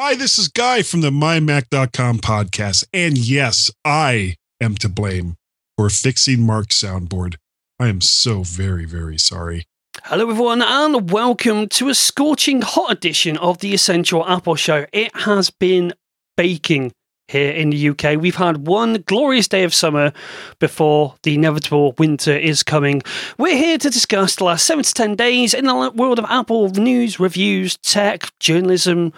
Hi, this is Guy from the MyMac.com podcast. And yes, I am to blame for fixing Mark's soundboard. I am so very, very sorry. Hello, everyone, and welcome to a scorching hot edition of the Essential Apple Show. It has been baking here in the UK. We've had one glorious day of summer before the inevitable winter is coming. We're here to discuss the last seven to 10 days in the world of Apple news, reviews, tech, journalism,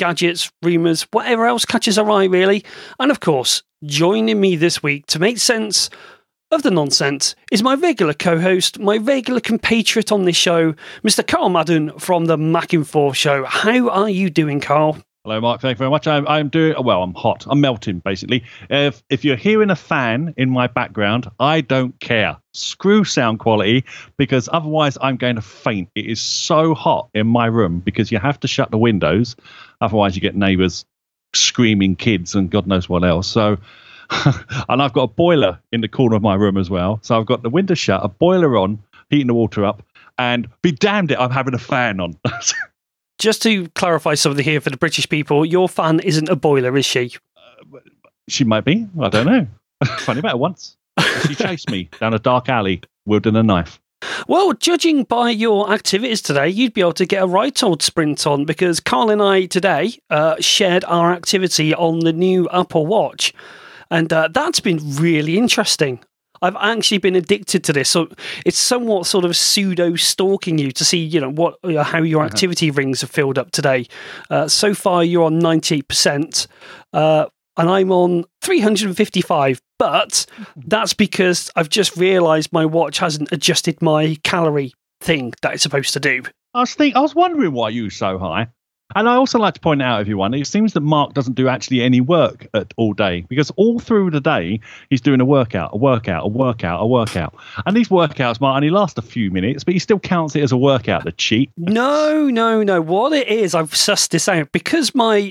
gadgets, rumours, whatever else catches our eye, really. And of course, joining me this week to make sense of the nonsense is my regular co-host, my regular compatriot on this show, Mr. Carl Madden from the Mac Info Show. How are you doing, Carl? Hello, Mark. Thank you very much. I'm, I'm doing well. I'm hot. I'm melting, basically. If if you're hearing a fan in my background, I don't care. Screw sound quality because otherwise I'm going to faint. It is so hot in my room because you have to shut the windows, otherwise you get neighbours screaming kids and God knows what else. So, and I've got a boiler in the corner of my room as well. So I've got the window shut, a boiler on, heating the water up, and be damned it, I'm having a fan on. Just to clarify something here for the British people, your fan isn't a boiler, is she? Uh, she might be. I don't know. Funny about it once. She chased me down a dark alley, wielding a knife. Well, judging by your activities today, you'd be able to get a right old sprint on because Carl and I today uh, shared our activity on the new Apple Watch. And uh, that's been really interesting. I've actually been addicted to this. So it's somewhat sort of pseudo stalking you to see, you know, what uh, how your uh-huh. activity rings have filled up today. Uh, so far, you're on 98%, uh, and I'm on 355. But that's because I've just realised my watch hasn't adjusted my calorie thing that it's supposed to do. I was think I was wondering why you were so high. And I also like to point out, everyone, it seems that Mark doesn't do actually any work at all day because all through the day he's doing a workout, a workout, a workout, a workout. And these workouts might only last a few minutes, but he still counts it as a workout. The cheat. No, no, no. What it is, I've sussed this out because my.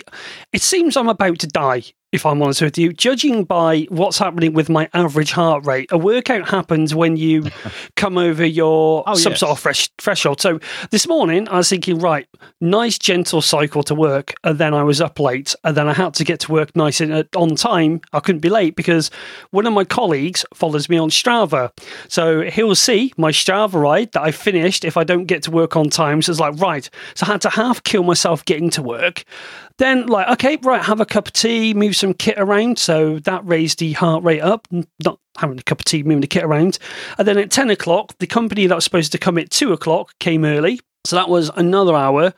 It seems I'm about to die if I'm honest with you, judging by what's happening with my average heart rate, a workout happens when you come over your oh, some yes. sort of fresh threshold. So this morning, I was thinking, right, nice gentle cycle to work, and then I was up late, and then I had to get to work nice and uh, on time. I couldn't be late because one of my colleagues follows me on Strava, so he'll see my Strava ride that I finished if I don't get to work on time. So it's like, right, so I had to half kill myself getting to work. Then, like, okay, right, have a cup of tea, move some kit around. So that raised the heart rate up, not having a cup of tea, moving the kit around. And then at 10 o'clock, the company that was supposed to come at 2 o'clock came early. So that was another hour.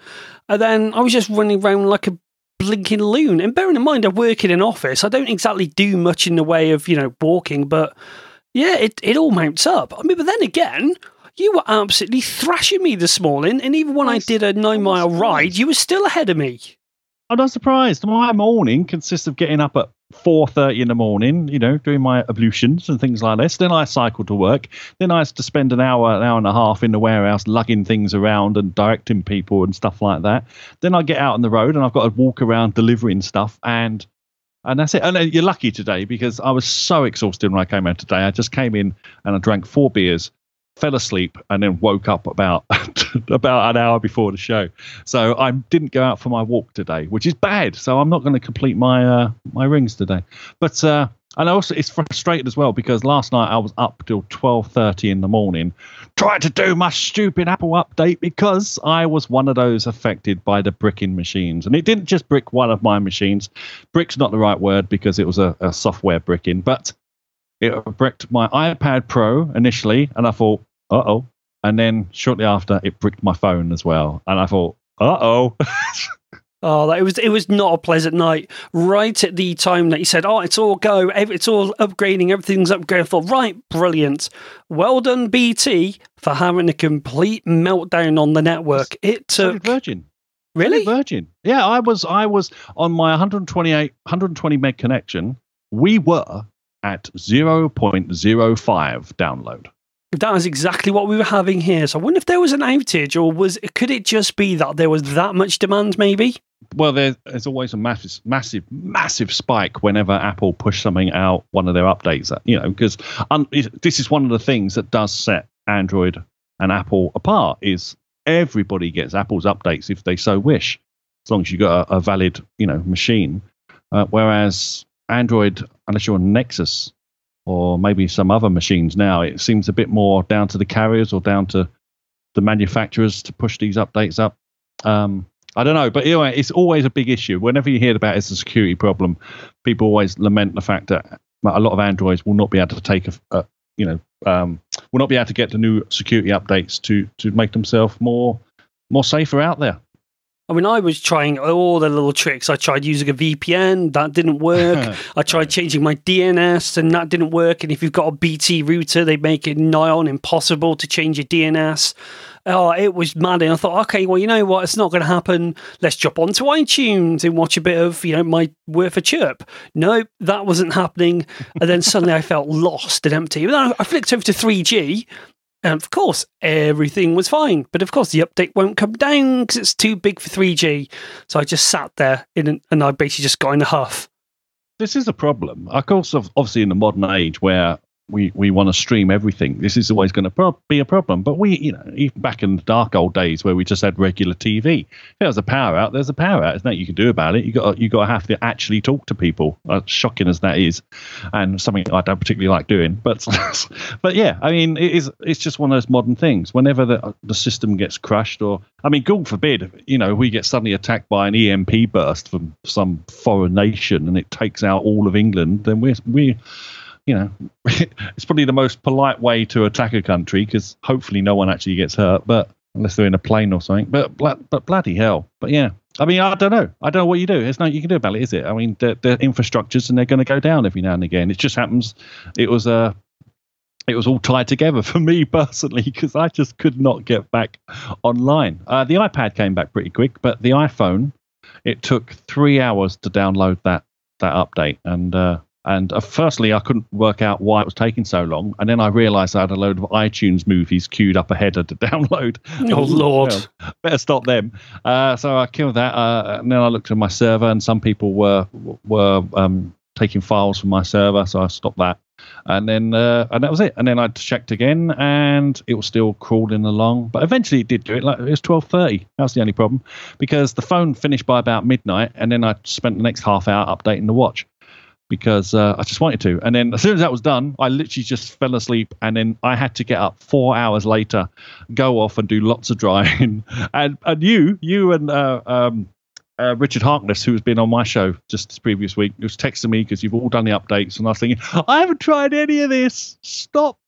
And then I was just running around like a blinking loon. And bearing in mind, I work in an office, I don't exactly do much in the way of, you know, walking, but yeah, it, it all mounts up. I mean, but then again, you were absolutely thrashing me this morning. And even when I did a nine mile ride, you were still ahead of me. I'm not surprised. My morning consists of getting up at 4.30 in the morning, you know, doing my ablutions and things like this. Then I cycle to work. Then I have to spend an hour, an hour and a half in the warehouse lugging things around and directing people and stuff like that. Then I get out on the road and I've got to walk around delivering stuff and and that's it. And you're lucky today because I was so exhausted when I came out today. I just came in and I drank four beers fell asleep and then woke up about about an hour before the show. So I didn't go out for my walk today, which is bad. So I'm not going to complete my uh, my rings today. But uh, and also it's frustrated as well because last night I was up till 12:30 in the morning trying to do my stupid Apple update because I was one of those affected by the bricking machines. And it didn't just brick one of my machines. Brick's not the right word because it was a, a software bricking, but it bricked my iPad Pro initially, and I thought, uh oh. And then shortly after, it bricked my phone as well, and I thought, uh oh. Oh, it was it was not a pleasant night. Right at the time that you said, "Oh, it's all go, it's all upgrading, everything's upgrading." I thought, right, brilliant. Well done, BT, for having a complete meltdown on the network. It took Virgin. Really, Virgin. Yeah, I was I was on my 128 120 meg connection. We were at 0.05 download. That is exactly what we were having here. So I wonder if there was an outage, or was could it just be that there was that much demand? Maybe. Well, there's, always a massive, massive, massive spike whenever Apple push something out, one of their updates. You know, because um, this is one of the things that does set Android and Apple apart. Is everybody gets Apple's updates if they so wish. as long as you've got a, a valid, you know, machine. Uh, whereas Android, unless you're on Nexus or maybe some other machines now, it seems a bit more down to the carriers or down to the manufacturers to push these updates up. Um, I don't know, but anyway, it's always a big issue. Whenever you hear about it, it's a security problem. People always lament the fact that a lot of Androids will not be able to take a, a you know, um, will not be able to get the new security updates to to make themselves more more safer out there. I mean, I was trying all the little tricks. I tried using a VPN, that didn't work. I tried changing my DNS, and that didn't work. And if you've got a BT router, they make it nigh on impossible to change your DNS. Oh, it was mad. And I thought, okay, well, you know what? It's not going to happen. Let's jump onto iTunes and watch a bit of, you know, my worth of chirp. No, that wasn't happening. And then suddenly I felt lost and empty. But then I flicked over to 3G and of course, everything was fine. But of course, the update won't come down because it's too big for 3G. So I just sat there an, and I basically just got in a huff. This is a problem. Of course, obviously, in the modern age where we, we want to stream everything. This is always going to pro- be a problem. But we, you know, even back in the dark old days where we just had regular TV, if was a power out, there's a power out. There's nothing you can do about it. You got you got to have to actually talk to people. As shocking as that is, and something I don't particularly like doing. But but yeah, I mean, it is it's just one of those modern things. Whenever the the system gets crushed, or I mean, God forbid, you know, we get suddenly attacked by an EMP burst from some foreign nation and it takes out all of England, then we're we you know, it's probably the most polite way to attack a country because hopefully no one actually gets hurt, but unless they're in a plane or something. But but bloody hell! But yeah, I mean, I don't know. I don't know what you do. There's nothing you can do about it, is it? I mean, they're infrastructures and they're going to go down every now and again. It just happens. It was a. Uh, it was all tied together for me personally because I just could not get back online. Uh, the iPad came back pretty quick, but the iPhone, it took three hours to download that that update, and uh, and uh, firstly, I couldn't work out why it was taking so long. And then I realized I had a load of iTunes movies queued up ahead of to download. Oh, Lord. Well, better stop them. Uh, so I killed that. Uh, and then I looked at my server, and some people were were um, taking files from my server. So I stopped that. And then uh, and that was it. And then I checked again, and it was still crawling along. But eventually, it did do it. Like it was twelve thirty. That was the only problem because the phone finished by about midnight, and then I spent the next half hour updating the watch because uh, I just wanted to. And then as soon as that was done, I literally just fell asleep. And then I had to get up four hours later, go off and do lots of driving. and and you, you and uh, um, uh, Richard Harkness, who has been on my show just this previous week, was texting me because you've all done the updates, and I was thinking, I haven't tried any of this. Stop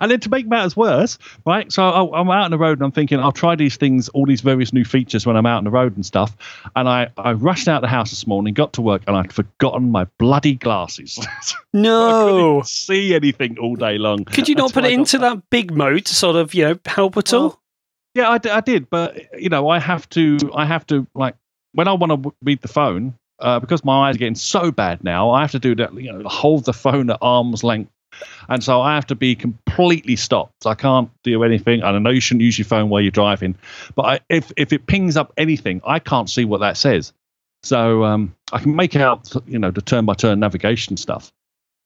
and then to make matters worse, right? So I'm out on the road and I'm thinking I'll try these things, all these various new features when I'm out on the road and stuff. And I, I rushed out the house this morning, got to work, and I'd forgotten my bloody glasses. No, see anything all day long. Could you not put it into that big mode to sort of you know help at all? yeah, I, I did, but you know I have to I have to like when I want to read the phone. Uh, because my eyes are getting so bad now, I have to do that. You know, hold the phone at arm's length and so I have to be completely stopped. I can't do anything. And I know you shouldn't use your phone while you're driving, but I, if if it pings up anything, I can't see what that says. So um, I can make out, you know, the turn by turn navigation stuff.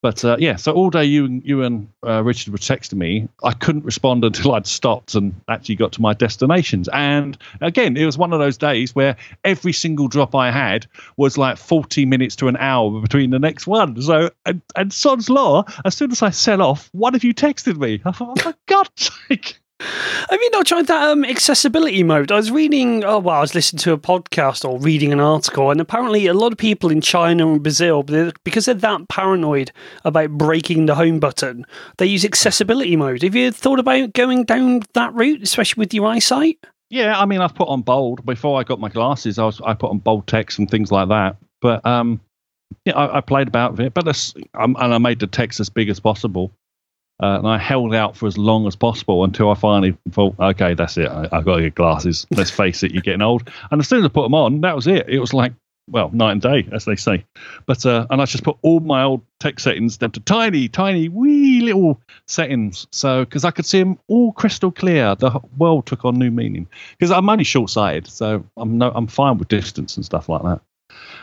But uh, yeah, so all day you you and uh, Richard were texting me. I couldn't respond until I'd stopped and actually got to my destinations. And again, it was one of those days where every single drop I had was like 40 minutes to an hour between the next one. So and, and Sod's Law, as soon as I set off, one of you texted me. I thought, oh my God's sake. Have you not tried that um, accessibility mode? I was reading, oh, well, I was listening to a podcast or reading an article, and apparently a lot of people in China and Brazil, because they're that paranoid about breaking the home button, they use accessibility mode. Have you thought about going down that route, especially with your eyesight? Yeah, I mean, I've put on bold before I got my glasses. I was I put on bold text and things like that. But um, yeah, I, I played about with it, but um, and I made the text as big as possible. Uh, and I held out for as long as possible until I finally thought, okay, that's it. I, have got to get glasses. Let's face it, you're getting old. And as soon as I put them on, that was it. It was like, well, night and day, as they say. But uh, and I just put all my old tech settings down to tiny, tiny, wee little settings. So because I could see them all crystal clear, the world took on new meaning. Because I'm only short-sighted, so I'm no, I'm fine with distance and stuff like that.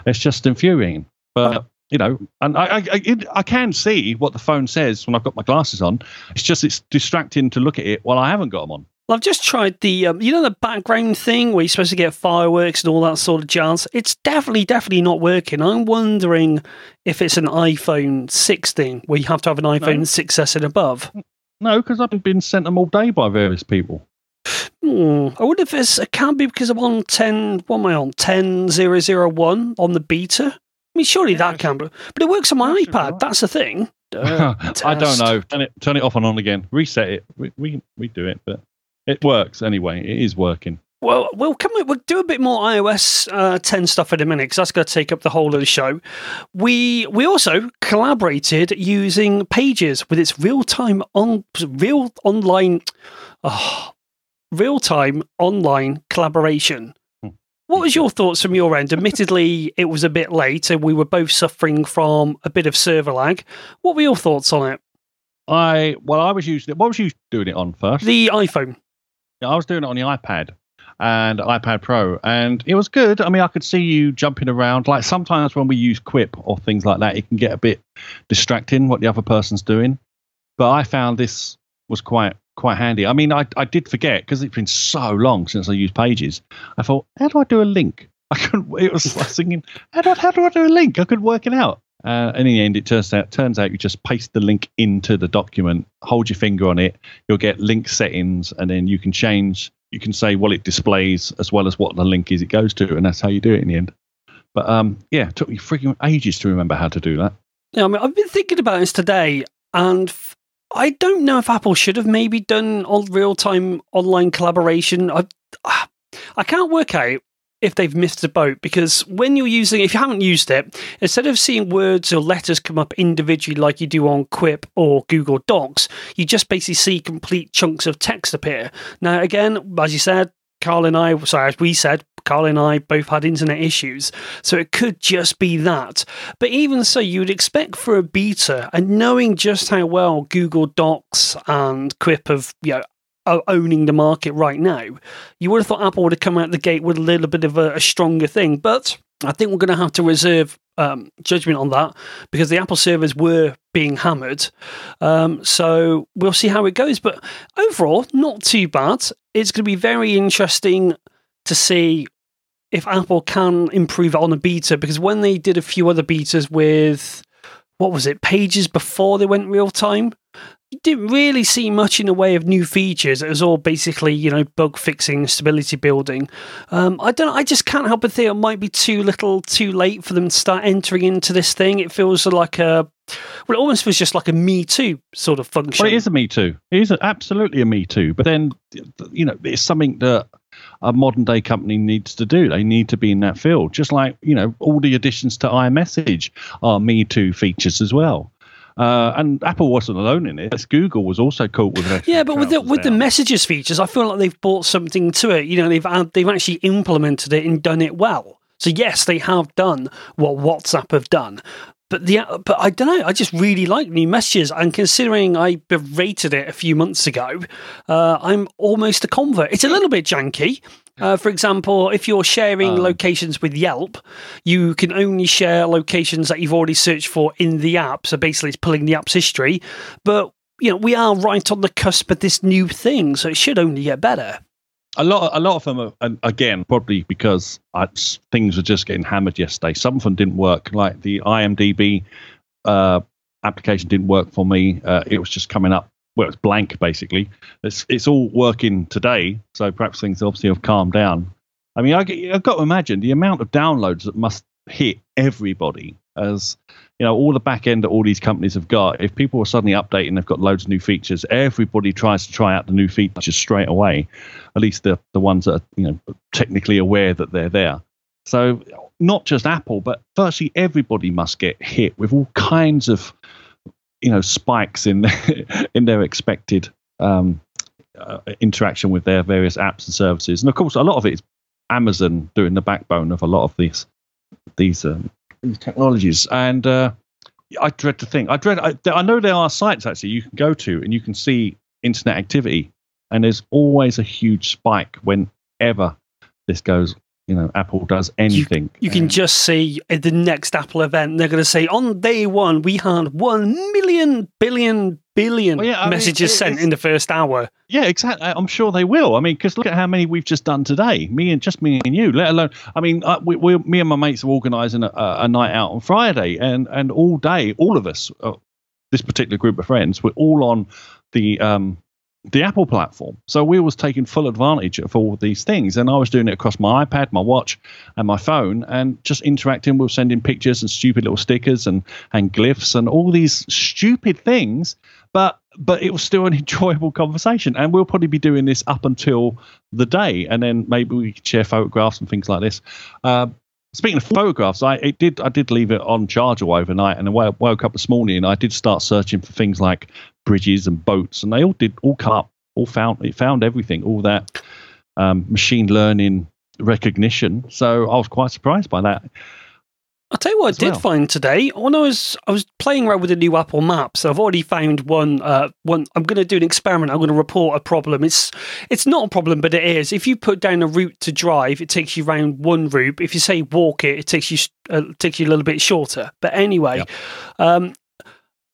It's just infuriating. But you know, and I, I, it, I can see what the phone says when I've got my glasses on. It's just it's distracting to look at it while I haven't got them on. I've just tried the, um, you know, the background thing where you're supposed to get fireworks and all that sort of jazz. It's definitely, definitely not working. I'm wondering if it's an iPhone 16 where you have to have an iPhone No. 6S and above. No, because I've been sent them all day by various people. Hmm. I wonder if it's, it can be because I'm on 10, what am I on? 10001 on the beta? I mean, surely that can be. But it works on my That should be iPad. right. That's the thing. Uh, I don't know. Turn it, turn it off and on again. Reset it. We, we we do it, but it works anyway. It is working. Well, we'll come. We'll do a bit more iOS uh, 10 stuff in a minute because that's going to take up the whole of the show. We we also collaborated using Pages with its real time on real online, oh, real time online collaboration. What was your thoughts from your end? Admittedly, it was a bit late, and we were both suffering from a bit of server lag. What were your thoughts on it? I well, I was using it. What was you doing it on first? The iPhone. Yeah, I was doing it on the iPad and iPad Pro, and it was good. I mean, I could see you jumping around. Like sometimes when we use Quip or things like that, it can get a bit distracting what the other person's doing. But I found this was quite quite handy. I mean, I I did forget because it's been so long since I used Pages. I thought, how do I do a link? I couldn't. It was like thinking, how do, how do I do a link? I couldn't work it out. Uh, in the end, it turns out turns out you just paste the link into the document, hold your finger on it, you'll get link settings, and then you can change. You can say what it displays as well as what the link is it goes to, and that's how you do it in the end. But um, yeah, it took me freaking ages to remember how to do that. Yeah, I mean, I've been thinking about this today, and I don't know if Apple should have maybe done on real time online collaboration. I, I can't work out if they've missed the boat because when you're using, if you haven't used it, instead of seeing words or letters come up individually like you do on Quip or Google Docs, you just basically see complete chunks of text appear. Now, again, as you said, Carl and I, sorry, as we said, Carl and I both had internet issues, so it could just be that. But even so, you would expect for a beta, and knowing just how well Google Docs and Quip have, you know, owning the market right now, you would have thought Apple would have come out the gate with a little bit of a, a stronger thing. But I think we're going to have to reserve um, judgment on that because the Apple servers were being hammered. Um, so we'll see how it goes. But overall, not too bad. It's going to be very interesting to see if Apple can improve on a beta because when they did a few other betas with what was it, pages before they went real time, didn't really see much in the way of new features. It was all basically, you know, bug fixing, stability building. Um, I don't. I just can't help but think it might be too little, too late for them to start entering into this thing. It feels like a, well, it almost was just like a Me Too sort of function. Well, it is a Me Too. It is a, absolutely a Me Too. But then, you know, it's something that a modern day company needs to do. They need to be in that field. Just like, you know, all the additions to iMessage are Me Too features as well. Uh, and Apple wasn't alone in it. Google was also caught with it. Yeah, but with the with the messages features, I feel like they've brought something to it. You know, they've they've actually implemented it and done it well. So yes, they have done what WhatsApp have done. But the but I don't know. I just really like new messages, and considering I berated it a few months ago, uh, I'm almost a convert. It's a little bit janky. Uh, for example, if you're sharing Um. locations with Yelp, you can only share locations that you've already searched for in the app. So basically, it's pulling the app's history. But you know, we are right on the cusp of this new thing, so it should only get better. A lot, a lot of them, are, and again, probably because I, things were just getting hammered yesterday. Some of them didn't work, like the IMDb uh, application didn't work for me. Uh, it was just coming up. Well, it's blank basically. It's it's all working today, so perhaps things obviously have calmed down. I mean, I, I've got to imagine the amount of downloads that must hit everybody as you know all the back end that all these companies have got if people are suddenly updating they've got loads of new features everybody tries to try out the new features straight away at least the the ones that are you know technically aware that they're there. So not just apple but virtually everybody must get hit with all kinds of you know spikes in in their expected um, uh, interaction with their various apps and services. And of course a lot of it is amazon doing the backbone of a lot of these these um, technologies and uh, I dread to think. I dread. I, I know there are sites actually you can go to and you can see internet activity, and there's always a huge spike whenever this goes you know Apple does anything. You can And- just see at the next Apple event, they're going to say on day one, we had 1 million, billion, billion Well, yeah, I mean, messages it- sent in the first hour. Yeah, exactly. I'm sure they will. I mean, because look at how many we've just done today. Me and just me and you. Let alone, I mean, uh, we, we, me and my mates are organising a, a night out on Friday, and and all day, all of us, uh, this particular group of friends, we're all on the um the Apple platform. So we was taking full advantage of all these things, and I was doing it across my iPad, my watch, and my phone, and just interacting with sending pictures and stupid little stickers and and glyphs and all these stupid things. But but it was still an enjoyable conversation. And we'll probably be doing this up until the day. And then maybe we could share photographs and things like this. Uh, speaking of photographs i it did i did leave it on charge all overnight and i woke up this morning and i did start searching for things like bridges and boats and they all did all come up all found it found everything all that um, machine learning recognition. So i was quite surprised by that I'll tell you what I did well. find today. When I was I was playing around with the new Apple Maps, I've already found one. Uh, one I'm going to do an experiment. I'm going to report a problem. It's it's not a problem, but it is. If you put down a route to drive, it takes you round one route. If you say walk it, it takes you uh, takes you a little bit shorter. But anyway, Yep. um,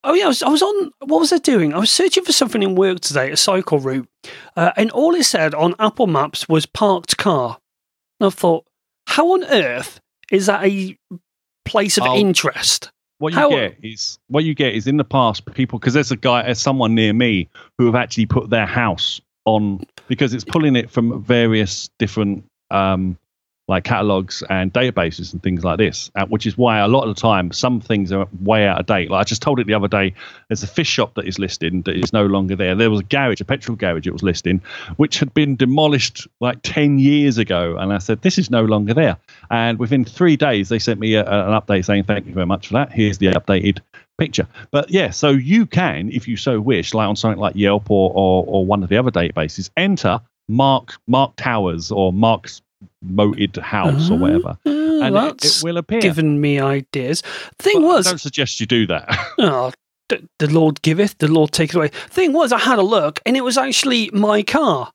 oh yeah, I was, I was on. What was I doing? I was searching for something in work today, a cycle route, uh, and all it said on Apple Maps was parked car. And I thought, how on earth is that a place of Oh. interest? What you How- get is what you get is in the past people because there's a guy, there's someone near me who have actually put their house on because it's pulling it from various different um, like catalogs and databases and things like this, uh, which is why a lot of the time some things are way out of date. Like I just told it the other day, there's a fish shop that is listed that is no longer there. There was a garage, a petrol garage, it was listing, which had been demolished like 10 years ago, and I said this is no longer there. And within three days, they sent me a, an update saying, Thank you very much for that. Here's the updated picture. But yeah, so you can, if you so wish, like on something like Yelp or, or, or one of the other databases, enter Mark Mark Towers or Mark's moated house or whatever. Uh, And it, it will appear. given me ideas. Thing But was, I don't suggest you do that. oh, the, the Lord giveth, the Lord taketh away. Thing was, I had a look, and it was actually my car.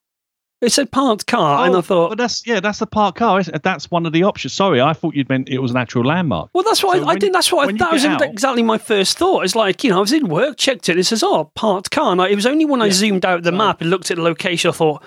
It said parked car, and I Oh, thought, but that's yeah, that's the park car. That's one of the options. Sorry, I thought you'd meant it was an actual landmark. Well, that's what So I, I did. That's what I, that was out- exactly my first thought. It's like you know, I was in work, checked it. and It says, "Oh, parked car." And I, it was only when I zoomed out the So- map and looked at the location, I thought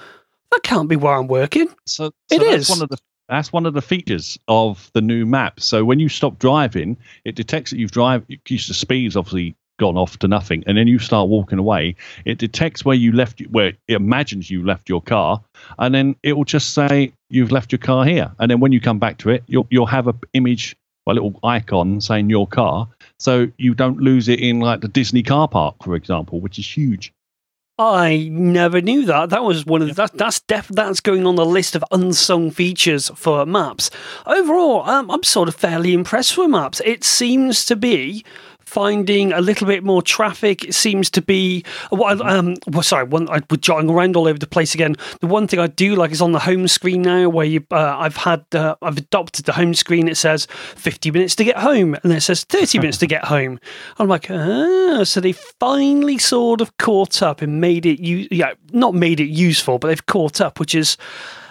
that can't be where I'm working. So, It so that's is. one of the that's one of the features of the new map. So when you stop driving, it detects that you've drive. To speeds obviously gone off to nothing, and then you start walking away. It detects where you left, where it imagines you left your car, and then it will just say you've left your car here. And then when you come back to it, you'll you'll have a image, a little icon saying your car, so you don't lose it in like the Disney car park, for example, which is huge. I never knew that. That was one of the, that. That's def, that's going on the list of unsung features for maps. Overall, um, I'm sort of fairly impressed with maps. It seems to be finding a little bit more traffic. It seems to be. Well, um, well sorry, one, I was jotting around all over the place again. The one thing I do like is on the home screen now, where you, uh, I've had, uh, I've adopted the home screen. It says 50 minutes to get home, and then it says 30 minutes to get home. I'm like, ah, so they finally sort of caught up and made it, u- yeah, not made it useful, but they've caught up, which is,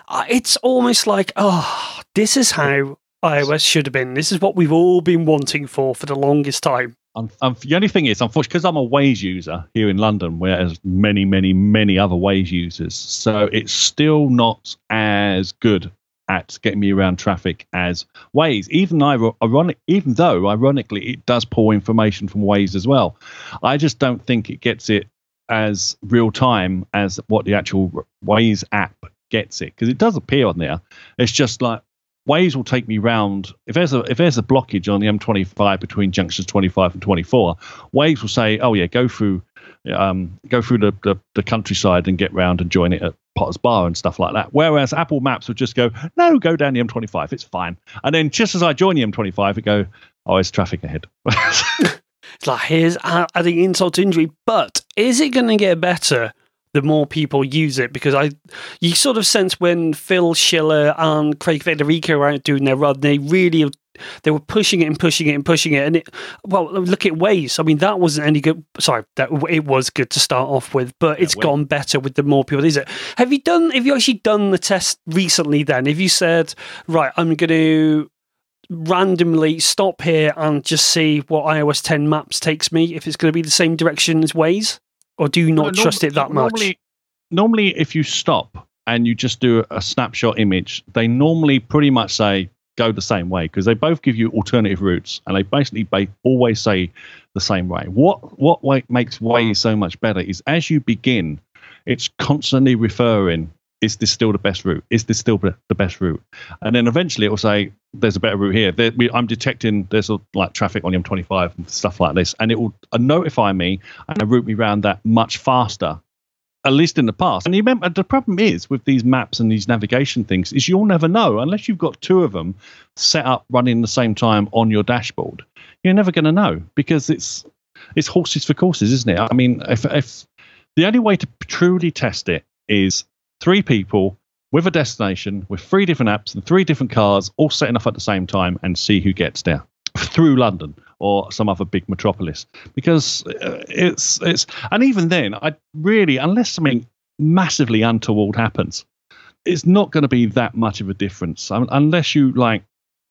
uh, it's almost like, oh, this is how iOS should have been. This is what we've all been wanting for for the longest time. Um, um, the only thing is, unfortunately, because I'm a Waze user here in London, whereas many, many, many other Waze users, so it's still not as good at getting me around traffic as Waze. Even ironic, even though ironically it does pull information from Waze as well, I just don't think it gets it as real time as what the actual Waze app gets it because it does appear on there. It's just like Waze will take me round if there's a if there's a blockage on the M25 between junctions 25 and 24. Waze will say, "Oh yeah, go through, um, go through the, the the countryside and get round and join it at Potter's Bar and stuff like that." Whereas Apple Maps would just go, "No, go down the M25, it's fine." And then just as I join the M25, it go, "Oh, there's traffic ahead." It's like, here's adding insult to injury, but is it going to get better the more people use it? Because I, you sort of sense when Phil Schiller and Craig Federighi are out doing their run, they really they were pushing it and pushing it and pushing it. And it, well, look at Waze. I mean, that wasn't any good. Sorry, that it was good to start off with, but it's gone better with the more people. Is it? Have you done? Have you actually done the test recently? Then, have you said, right, I'm going to randomly stop here and just see what iOS 10 Maps takes me if it's going to be the same direction as Waze? Or do you not no, trust it that much? Normally, normally, if you stop and you just do a snapshot image, they normally pretty much say go the same way because they both give you alternative routes and they basically always say the same way. What what makes way so much better is as you begin, it's constantly referring is this still the best route? Is this still the best route? And then eventually it will say, there's a better route here. There, we, I'm detecting there's a, like traffic on the M25 and stuff like this. And it will uh, notify me and route me around that much faster, at least in the past. And you remember, the problem is with these maps and these navigation things is you'll never know unless you've got two of them set up running the same time on your dashboard. You're never going to know because it's it's horses for courses, isn't it? I mean, if, if the only way to truly test it is three people with a destination with three different apps and three different cars all setting off at the same time and see who gets there through London or some other big metropolis. Because uh, it's it's and even then I really unless something massively untoward happens it's not going to be that much of a difference. Unless you like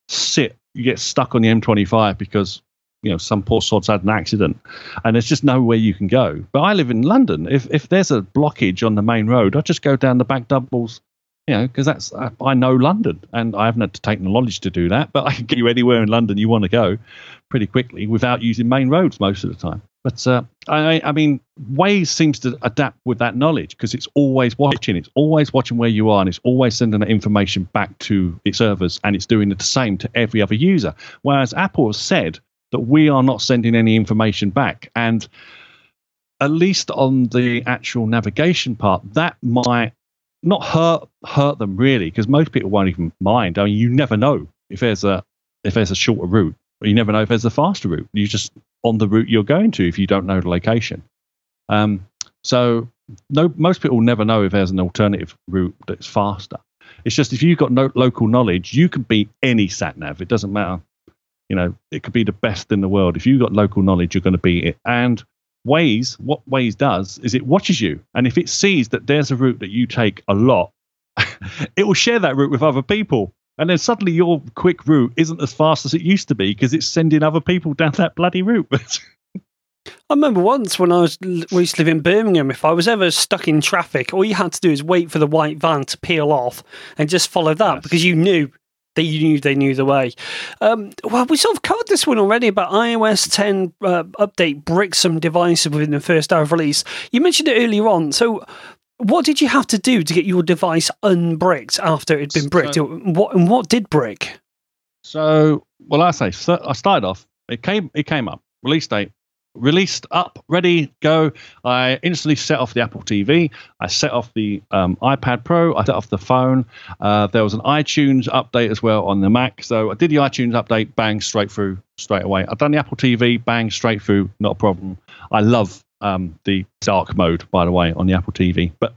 sit you get stuck on the M25 because you know some poor sod's had an accident and there's just nowhere you can go but i live in london if if there's a blockage on the main road i just go down the back doubles you know because that's I, I, know london and i haven't had to take the knowledge to do that but i can get you anywhere in london you want to go pretty quickly without using main roads most of the time but uh, I, I mean, Waze seems to adapt with that knowledge because it's always watching. It's always watching where you are, and it's always sending that information back to its servers, and it's doing the same to every other user. Whereas Apple has said that we are not sending any information back. And at least on the actual navigation part, that might not hurt hurt them really, because most people won't even mind. I mean, you never know if there's a if there's a shorter route, or you never know if there's a faster route. You just on the route you're going to if you don't know the location. Um, so no, most people never know if there's an alternative route that's faster. It's just if you've got no local knowledge, you can beat any sat nav. It doesn't matter you know, it could be the best in the world. If you've got local knowledge, you're going to beat it. And Waze, what Waze does is it watches you. And if it sees that there's a route that you take a lot, it will share that route with other people. And then suddenly your quick route isn't as fast as it used to be because it's sending other people down that bloody route. I remember once when I was we used to live in Birmingham. If I was ever stuck in traffic, all you had to do is wait for the white van to peel off and just follow that yes. because you knew they knew they knew the way. Um, well, we sort of covered this one already about iOS 10 uh, update brick some devices within the first hour of release. You mentioned it earlier on. So, what did you have to do to get your device unbricked after it had been bricked? So, what and what did brick? So, well, I say so I started off. It came. It came up. Release date released up, ready, go. I instantly set off the Apple TV. I set off the um, iPad Pro. I set off the phone. Uh, there was an iTunes update as well on the Mac. So I did the iTunes update, bang, straight through, straight away. I've done the Apple TV, bang, straight through, not a problem. I love um, the dark mode, by the way, on the Apple TV. But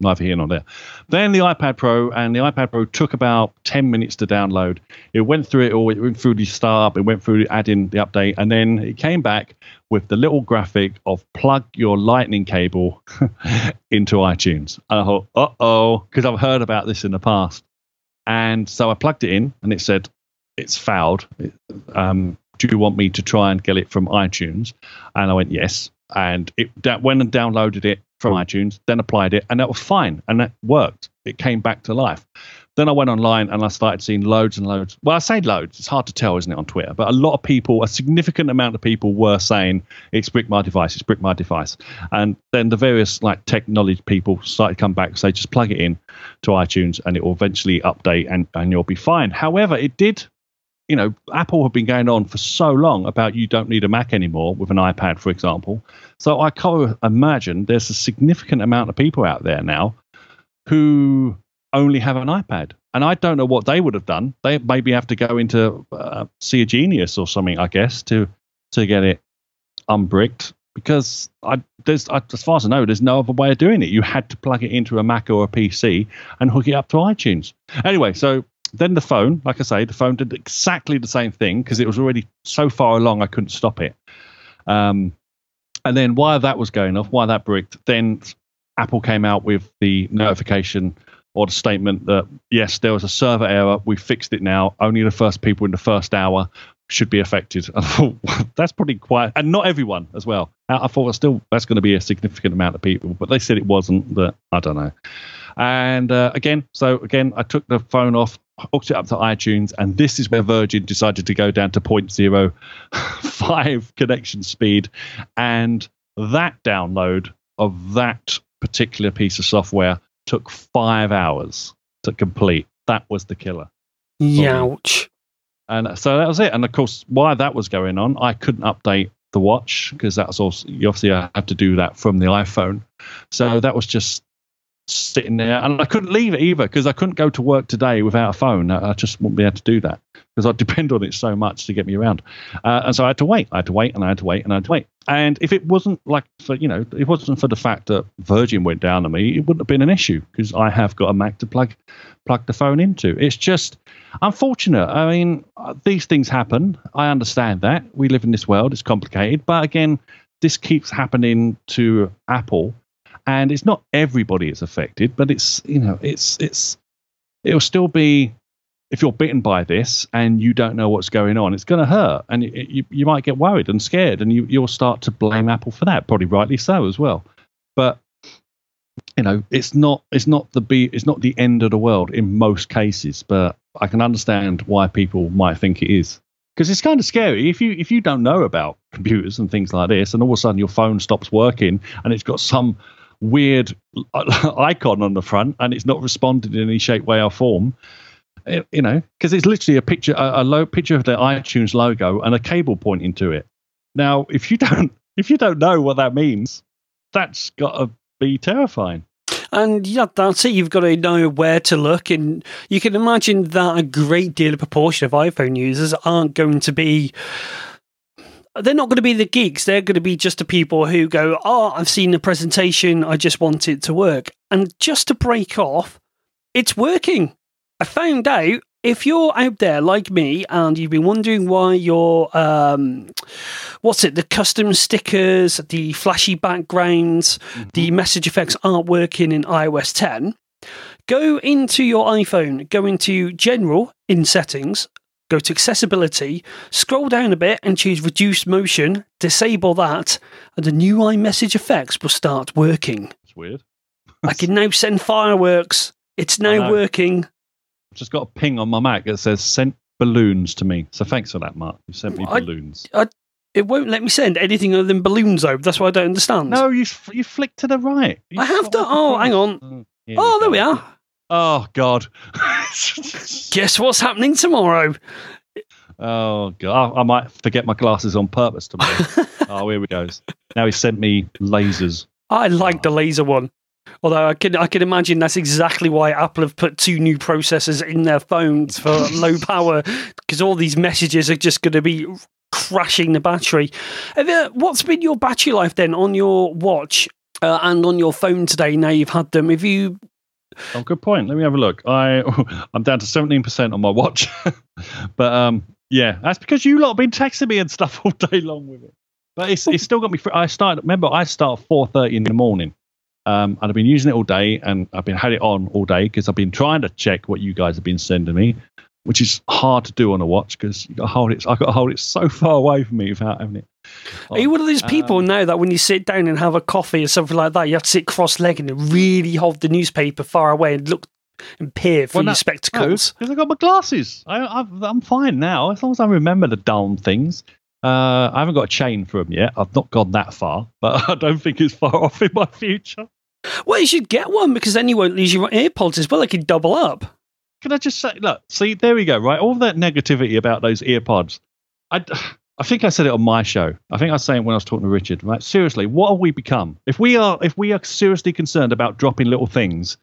neither here nor there. Then the iPad Pro, and the iPad Pro took about 10 minutes to download. It went through it all, it went through the startup, it went through adding the update, and then it came back with the little graphic of plug your lightning cable into iTunes. And I thought, uh oh, because I've heard about this in the past. And so I plugged it in, and it said, it's fouled. Um, do you want me to try and get it from iTunes? And I went, yes. And it went and downloaded it from iTunes, then applied it, and that was fine, and that worked. It came back to life. Then I went online and I started seeing loads and loads. Well, I say loads. It's hard to tell, isn't it, on Twitter? But a lot of people, a significant amount of people, were saying it's brick my device. It's brick my device. And then the various like tech knowledge people started to come back and say just plug it in to iTunes and it will eventually update and and you'll be fine. However, it did you know, Apple have been going on for so long about you don't need a Mac anymore with an iPad, for example. So I can't imagine there's a significant amount of people out there now who only have an iPad. And I don't know what they would have done. They maybe have to go into uh, see a genius or something, I guess, to to get it unbricked. Because I, there's, I, as far as I know, there's no other way of doing it. You had to plug it into a Mac or a PC and hook it up to iTunes. Anyway, so then the phone, like I say, the phone did exactly the same thing because it was already so far along I couldn't stop it. Um, and then while that was going off, while that bricked, then Apple came out with the notification or the statement that yes, there was a server error. We fixed it now. Only the first people in the first hour should be affected. I thought that's probably quite, and not everyone as well. I thought still that's going to be a significant amount of people, but they said it wasn't. But I don't know. And uh, again, so again, I took the phone off, hooked it up to iTunes, and this is where Virgin decided to go down to 0.05 connection speed, and that download of that particular piece of software took five hours to complete. That was the killer. Youch. And so that was it. And of course, while that was going on, I couldn't update the watch because that's also you obviously I had to do that from the iPhone. So that was just sitting there, and I couldn't leave it either because I couldn't go to work today without a phone. I just wouldn't be able to do that because I depend on it so much to get me around. Uh, and so I had to wait. I had to wait, and I had to wait, and I had to wait. And if it wasn't like for you know, it wasn't for the fact that Virgin went down on me, it wouldn't have been an issue because I have got a Mac to plug plug the phone into. It's just unfortunate. I mean, uh, these things happen. I understand that we live in this world; it's complicated. But again, this keeps happening to Apple, and it's not everybody is affected, but it's you know, it's it's it'll still be if you're bitten by this and you don't know what's going on, it's going to hurt, and it, you you might get worried and scared, and you you'll start to blame Apple for that, probably rightly so as well. But you know, it's not it's not the be it's not the end of the world in most cases, but I can understand why people might think it is because it's kind of scary if you if you don't know about computers and things like this, and all of a sudden your phone stops working and it's got some weird icon on the front and it's not responding in any shape, way, or form eh, you know, because it's literally a picture, a, a low picture of the iTunes logo and a cable pointing to it. Now, if you don't, if you don't know what that means, that's got to be terrifying. And yeah, that's it. You've got to know where to look. And you can imagine that a great deal of proportion of iPhone users aren't going to be. They're not going to be the geeks. They're going to be just the people who go, Oh, I've seen the presentation. I just want it to work. And just to break off, it's working. I found out if you're out there like me and you've been wondering why your um, what's it the custom stickers the flashy backgrounds mm-hmm. the message effects aren't working in ios 10 go into your iphone go into general in settings go to accessibility scroll down a bit and choose reduce motion disable that and the new iMessage effects will start working it's weird i can now send fireworks it's now working I've just got a ping on my Mac that says sent balloons to me. So thanks for that, Mark. You sent me I, balloons. I, it won't let me send anything other than balloons over. That's why I don't understand. No, you you flick to the right. You I have to. Oh, hang on. Mm, oh, oh we there we are. Oh God. Guess what's happening tomorrow? Oh God, I, I might forget my glasses on purpose tomorrow. oh, here we go. Now he sent me lasers. I like oh. the laser one. Although I can I can imagine that's exactly why Apple have put two new processors in their phones for low power because all these messages are just going to be crashing the battery. what's been your battery life then on your watch uh, and on your phone today? Now you've had them. Have you? Oh, good point. Let me have a look. I I'm down to seventeen percent on my watch, but um, yeah, that's because you lot have been texting me and stuff all day long with it. But it's it's still got me. free. I started. Remember, I start four thirty in the morning. Um, and I've been using it all day, and I've been had it on all day because I've been trying to check what you guys have been sending me, which is hard to do on a watch because you got hold it. I got to hold it so far away from me without having it. Are you one of those people um, now that when you sit down and have a coffee or something like that, you have to sit cross-legged and really hold the newspaper far away and look and peer through well, your spectacles? Because no, I've got my glasses. I, am fine now as long as I remember the darn things. Uh, I haven't got a chain for them yet. I've not gone that far, but I don't think it's far off in my future. Well, you should get one because then you won't lose your AirPods as well. They can double up. Can I just say, look, see, there we go, right? All that negativity about those AirPods. I, I think I said it on my show. I think I was saying when I was talking to Richard. Right? Seriously, what have we become? If we are, if we are seriously concerned about dropping little things,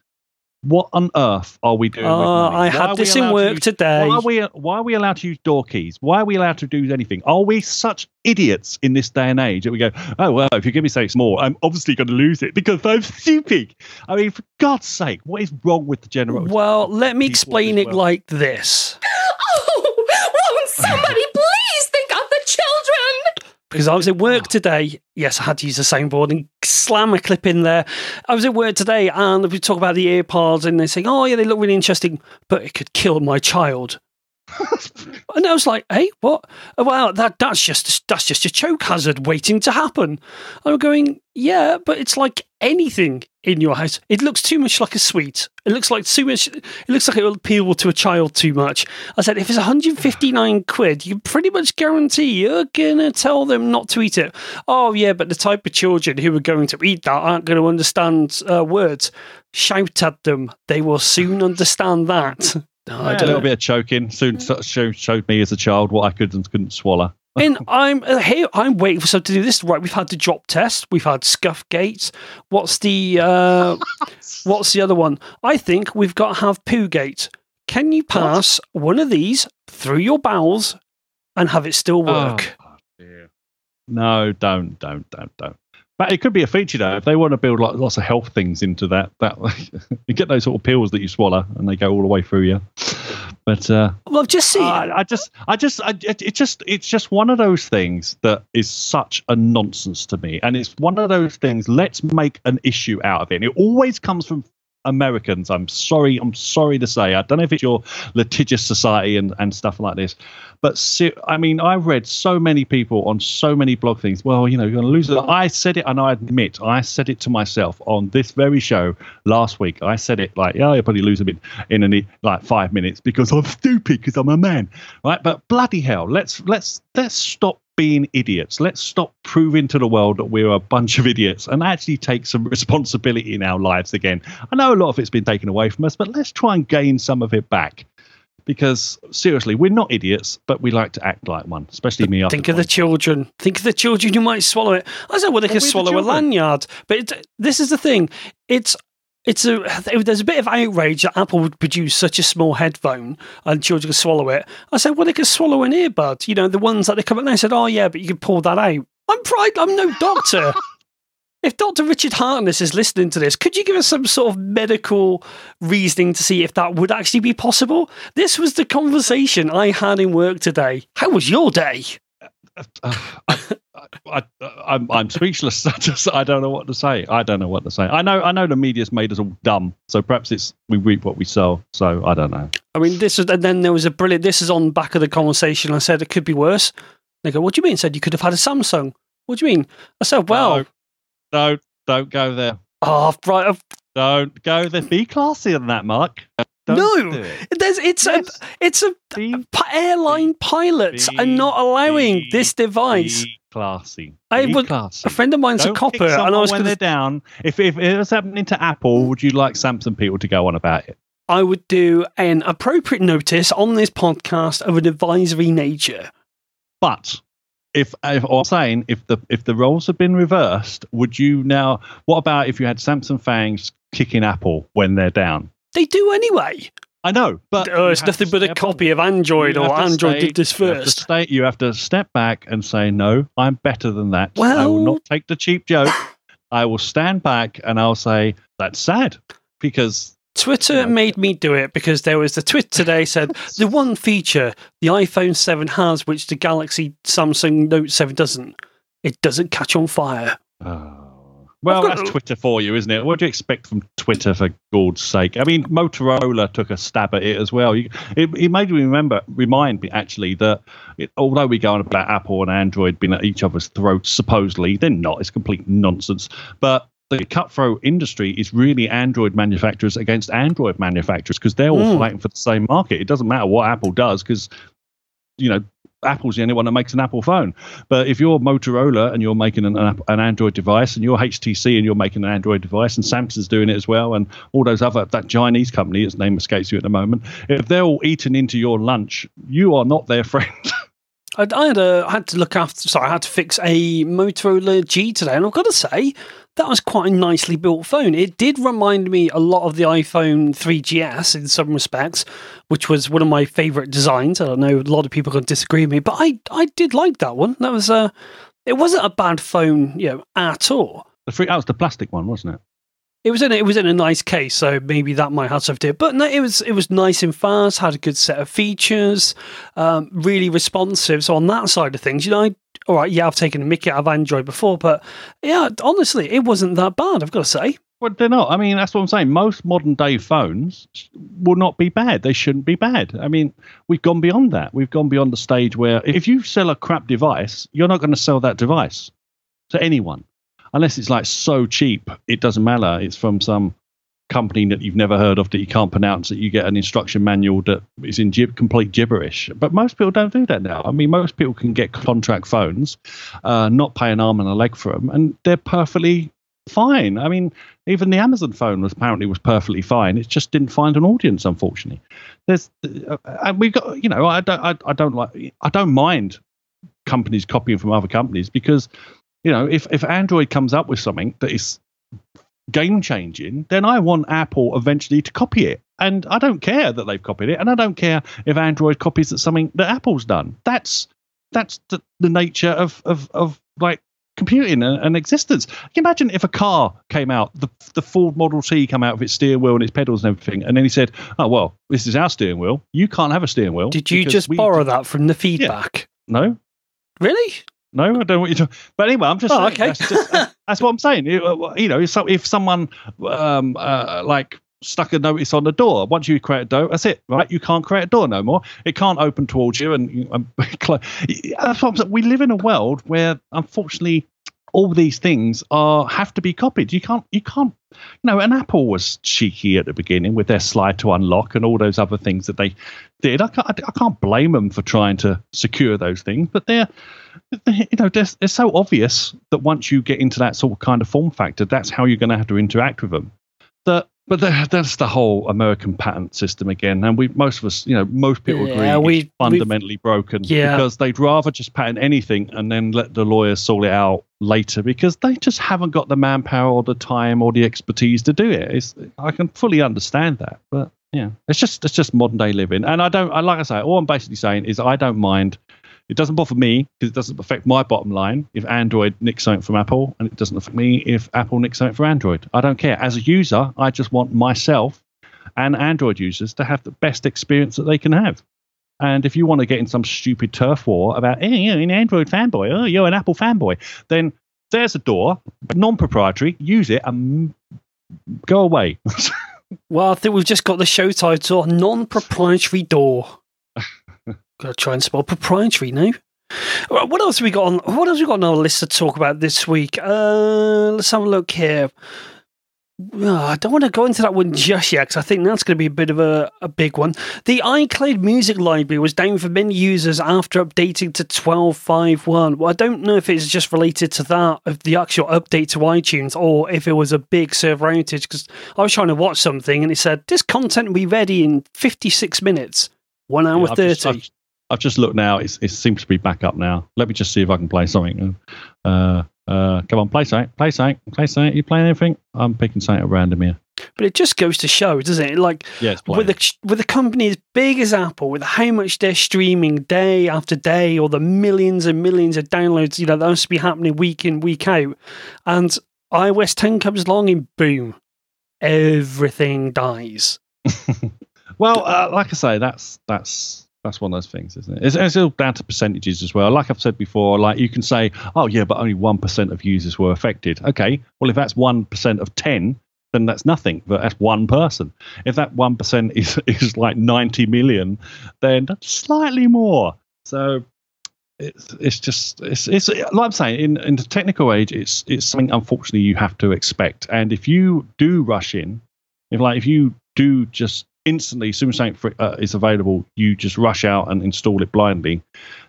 What on earth are we doing? with Uh, money? I Why had this in allowed to work use- today. Why are we why are we allowed to use door keys? Why are we allowed to do anything? Are we such idiots in this day and age that we go, oh well, if you give me something small, I'm obviously going to lose it because I'm stupid. I mean, for God's sake, what is wrong with the general? Well, let me explain it well. like this. Oh, won't somebody please think of the children? Because I was at work oh. today. Yes, I had to use the soundboard and slam a clip in there. I was at work today and we talk about the AirPods and they're saying, oh, yeah, they look really interesting, but it could kill my child. and I was like, hey, what? Well, that, that's just that's just a choke hazard waiting to happen. I'm going, yeah, but it's like anything in your house. It looks too much like a sweet. It looks like too much. It looks like it will appeal to a child too much. I said, if it's 159 quid, you pretty much guarantee you're gonna tell them not to eat it. Oh yeah, but the type of children who are going to eat that aren't going to understand uh, words. Shout at them; they will soon understand that. No, I I a little bit of choking. Soon showed, me as a child what I could and couldn't swallow. And I'm uh, here. I'm waiting for someone to do this. Right, we've had the drop test. We've had scuff gates. What's the uh, what's the other one? I think we've got to have poo gate. Can you pass one of these through your bowels and have it still work? Oh. No, don't, don't, don't, don't. But it could be a feature though if they want to build like lots of health things into that. That you get those sort of pills that you swallow and they go all the way through you. But uh, Well, I've just seen. I, I just, I just, I, it just, it's just one of those things that is such a nonsense to me, and it's one of those things. Let's make an issue out of it. And it always comes from Americans. I'm sorry, I'm sorry to say. I don't know if it's your litigious society and, and stuff like this, but se- I mean, I've read so many people on so many blog things. Well, you know, you're going to lose it. I said it, and I admit, I said it to myself on this very show last week. I said it like, yeah, I'll probably lose a bit in a, like five minutes because I'm stupid because I'm a man, right? But bloody hell, let's let's let's stop being idiots. Let's stop proving to the world that we're a bunch of idiots and actually take some responsibility in our lives again. I know a lot of it's been taken away from us, but let's try and gain some of it back. Because seriously, we're not idiots, but we like to act like one, especially me. Think of the children. Think of the children who might swallow it. I said, well, they Well, could we're the swallow a lanyard. But it, this is the thing. It's it's a there's a bit of outrage that Apple would produce such a small headphone and children could swallow it. I said, well, they could swallow an earbud. You know, the ones that they come up and they said, oh yeah, but you can pull that out. I'm pride. I'm no doctor. If Dr. Richard Harkness is listening to this, could you give us some sort of medical reasoning to see if that would actually be possible? This was the conversation I had in work today. How was your day? I, I, I, I'm, I'm speechless. I just, I don't know what to say. I don't know what to say. I know, I know the media's made us all dumb. So perhaps it's we reap what we sow. So I don't know. I mean, this was, and then there was a brilliant. This is on back of the conversation. I said it could be worse. They go, "What do you mean?" I said you could have had a Samsung. What do you mean? I said, "Well, No, don't, don't go there. oh, right, uh, Don't go there. Be classy than that, Mark. Don't No. it. there's it's Yes. a it's a Be, airline pilots be- are not allowing be- this device. classy. I classy. A friend of mine's Don't a copper, and I was when going they're down. If, if it was happening to Apple, would you like Samsung people to go on about it? I would do an appropriate notice on this podcast of an advisory nature. But if, if I'm saying if the if the roles have been reversed, would you now? What about if you had Samsung fangs kicking Apple when they're down? They do anyway. I know, but Oh, it's nothing but a copy on- of Android, you or Android stay- did this You have, first. stay, you have to step back and say, no, I'm better than that. Well, I will not take the cheap joke. I will stand back and I'll say, that's sad because Twitter Yeah. made me do it because there was the tweet today said the one feature the iPhone 7 has, which the Galaxy Samsung Note 7 doesn't, it doesn't catch on fire. Oh. Well, got- that's Twitter for you, isn't it? What do you expect from Twitter, for God's sake? I mean, Motorola took a stab at it as well. You, it, it made me remember, remind me actually that it, although we go on about Apple and Android being at each other's throats, supposedly they're not. It's complete nonsense. But the cutthroat industry is really Android manufacturers against Android manufacturers because they're all Mm. fighting for the same market. It doesn't matter what Apple does because you know Apple's the only one that makes an Apple phone. But if you're Motorola and you're making an, an, an Android device, and you're HTC and you're making an Android device, and Samsung's doing it as well, and all those other that Chinese company, its name escapes you at the moment, if they're all eating into your lunch, you are not their friend. I had, a, I had to look after, sorry, I had to fix a Motorola G today, and I've got to say, that was quite a nicely built phone. It did remind me a lot of the iPhone 3GS in some respects, which was one of my favorite designs. I don't know, a lot of people can disagree with me, but I, I did like that one. That was a, it wasn't a bad phone, you know, at all. The free, that was the plastic one, wasn't it? It was in a, it was in a nice case, so maybe that might have something to do. But no, it was it was nice and fast, had a good set of features, um, really responsive. So on that side of things, you know, I, all right, yeah, I've taken a Mickey out of Android before, but yeah, honestly, it wasn't that bad. I've got to say. Well, they're not. I mean, that's what I'm saying. Most modern day phones will not be bad. They shouldn't be bad. I mean, we've gone beyond that. We've gone beyond the stage where if you sell a crap device, you're not going to sell that device to anyone unless it's like so cheap, it doesn't matter. It's from some company that you've never heard of that you can't pronounce that you get an instruction manual that is in gib- complete gibberish. But most people don't do that now. I mean most people can get contract phones uh, not pay an arm and a leg for them and they're perfectly fine. I mean even the amazon phone was apparently was perfectly fine. It just didn't find an audience unfortunately. There's uh, and we've got you know i don't I, I don't like i don't mind companies copying from other companies because you know, if, if Android comes up with something that is game changing, then I want Apple eventually to copy it. And I don't care that they've copied it, and I don't care if Android copies something that Apple's done. That's that's the, the nature of, of of like computing and, and existence. Can you imagine if a car came out, the the Ford Model T come out with its steering wheel and its pedals and everything, and then he said, "Oh well, this is our steering wheel. You can't have a steering wheel." Did you just borrow that from the feedback? Yeah. No. Really? No, I don't want you to. But anyway, I'm just oh, saying, okay. That's, just, that's, what I'm saying. You, you know, if, so, if someone um, uh, like stuck a notice on the door, once you create a door, that's it, right? You can't create a door no more. It can't open towards you, and um, that's what I'm saying. We live in a world where, unfortunately, all these things are have to be copied. You can't you can't you know, and Apple was cheeky at the beginning with their slide to unlock and all those other things that they did. I can't, I can't blame them for trying to secure those things, but they're, you know, they're, they're so obvious that once you get into that sort of kind of form factor, that's how you're going to have to interact with them. That but the, that's the whole American patent system again, and we most of us, you know, most people Yeah, agree we- it's fundamentally broken Yeah. because they'd rather just patent anything and then let the lawyers sort it out later because they just haven't got the manpower or the time or the expertise to do it. It's, I can fully understand that, but yeah, it's just it's just modern day living, and I don't. I like I say, all I'm basically saying is I don't mind. It doesn't bother me because it doesn't affect my bottom line if Android nicks something from Apple, and it doesn't affect me if Apple nicks something from Android. I don't care. As a user, I just want myself and Android users to have the best experience that they can have. And if you want to get in some stupid turf war about, hey, you're an Android fanboy, oh, you're an Apple fanboy, then there's a door, non-proprietary. Use it and go away. Well, I think we've just got the show title Non-Proprietary Door. Gotta try and spell proprietary now. Right, What else have we got on? What else have we got on our list to talk about this week? Uh, let's have a look here. Oh, I don't want to go into that one just yet because I think that's going to be a bit of a, a big one. The iCloud Music Library was down for many users after updating to 12.5.1. Well, I don't know if it's just related to that, of the actual update to iTunes, or if it was a big server outage because I was trying to watch something and it said, This content will be ready in 56 minutes, 1 hour I've 30. just, I've, I've just looked now. It's, it seems to be back up now. Let me just see if I can play something. Uh, uh, come on, play something. Play something. Play something. You playing anything? I'm picking something at random here. But it just goes to show, doesn't it? Like, Yeah, with a with a company as big as Apple, with how much they're streaming day after day, or the millions and millions of downloads, you know, that must be happening week in week out, and iOS 10 comes along and boom, everything dies. Well, uh, like I say, that's that's that's one of those things, isn't it? It's, it's all down to percentages as well. Like I've said before, like you can say, oh yeah, but only one percent of users were affected. Okay, well if that's one percent of ten, then that's nothing. But that's one person. If that one percent is is like ninety million, then that's slightly more. So it's it's just it's it's like I'm saying in in the technical age, it's it's something unfortunately you have to expect. And if you do rush in, if like if you do just instantly, as soon as something uh, is available, you just rush out and install it blindly,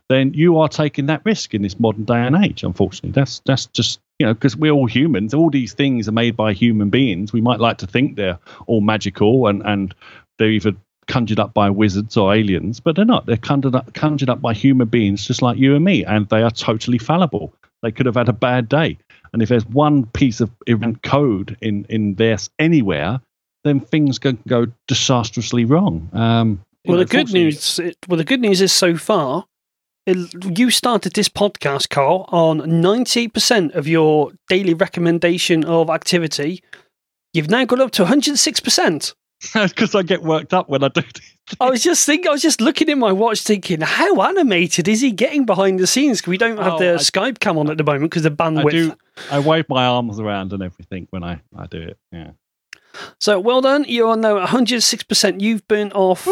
then you are taking that risk in this modern day and age. Unfortunately, that's that's just you know because we're all humans. All these things are made by human beings. We might like to think they're all magical and and they're either conjured up by wizards or aliens, but they're not. They're conjured up, conjured up by human beings just like you and me, and they are totally fallible. They could have had a bad day. And if there's one piece of code in in this anywhere, then things can go disastrously wrong. Um, Well, know, the good news. Well, the good news is so far, it, you started this podcast, Carl, on ninety percent of your daily recommendation of activity. You've now got up to one hundred six percent. because I get worked up when I do. I was just thinking. I was just looking at my watch, thinking, how animated is he getting behind the scenes? we don't have Oh, the I- Skype cam on at the moment because the I bandwidth. do. I wave my arms around and everything when I, I do it. Yeah. So well done. You are now 106%. You've burnt off.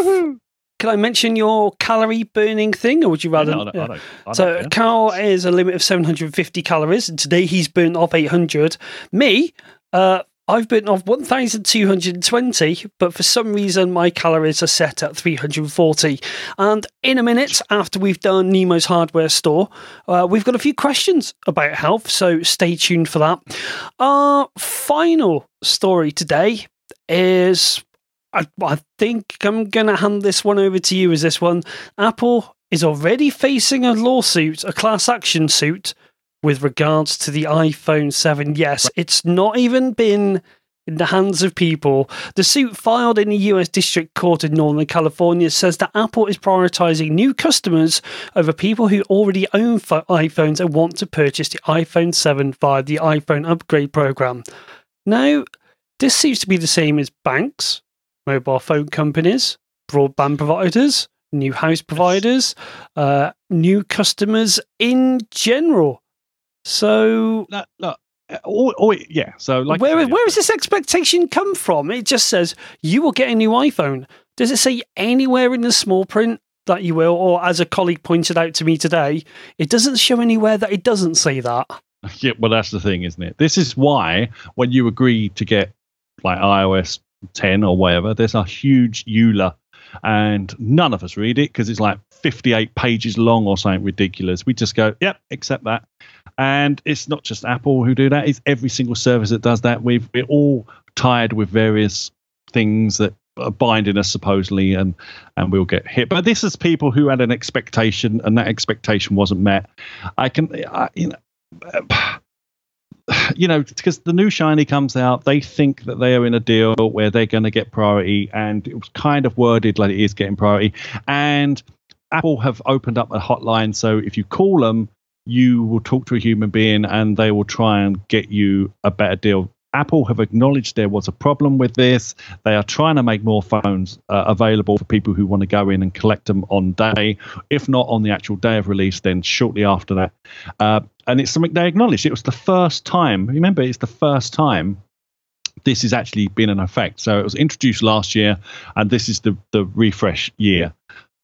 Can I mention your calorie burning thing, or would you rather? I don't, I don't, I don't So care. Carl is a limit of 750 calories, and today he's burnt off 800. Me, uh, I've burnt off 1,220, but for some reason my calories are set at 340. And in a minute, after we've done Nemo's hardware store, uh, we've got a few questions about health, so stay tuned for that. Our final story today is. I, I think I'm going to hand this one over to you. Is this one? Apple is already facing a lawsuit, a class action suit, with regards to the iPhone 7. Yes, it's not even been in the hands of people. The suit filed in the US District Court in Northern California says that Apple is prioritizing new customers over people who already own pho- iPhones and want to purchase the iPhone 7 via the iPhone upgrade program. Now, this seems to be the same as banks, mobile phone companies, broadband providers, new house providers, uh, new customers in general. So, Look, look, uh, oh, yeah. So, like, where, where this expectation come from? It just says you will get a new iPhone. Does it say anywhere in the small print that you will? Or, as a colleague pointed out to me today, it doesn't show anywhere that it doesn't say that. Yeah, well, that's the thing, isn't it? This is why when you agree to get like iOS 10 or whatever, there's a huge EULA, and none of us read it because it's like 58 pages long or something ridiculous. We just go, yep, accept that. And it's not just Apple who do that; it's every single service that does that. We've we're all tied with various things that are binding us supposedly, and and we'll get hit. But this is people who had an expectation, and that expectation wasn't met. I can, I, you know you know, because the new shiny comes out, they think that they are in a deal where they're going to get priority, and it was kind of worded like it is getting priority. And Apple have opened up a hotline, so if you call them, you will talk to a human being, and they will try and get you a better deal. Apple have acknowledged there was a problem with this. They are trying to make more phones uh, available for people who want to go in and collect them on day. If not on the actual day of release, then shortly after that. Uh, and it's something they acknowledged. It was the first time. Remember, it's the first time this has actually been an effect. So it was introduced last year, and this is the the refresh year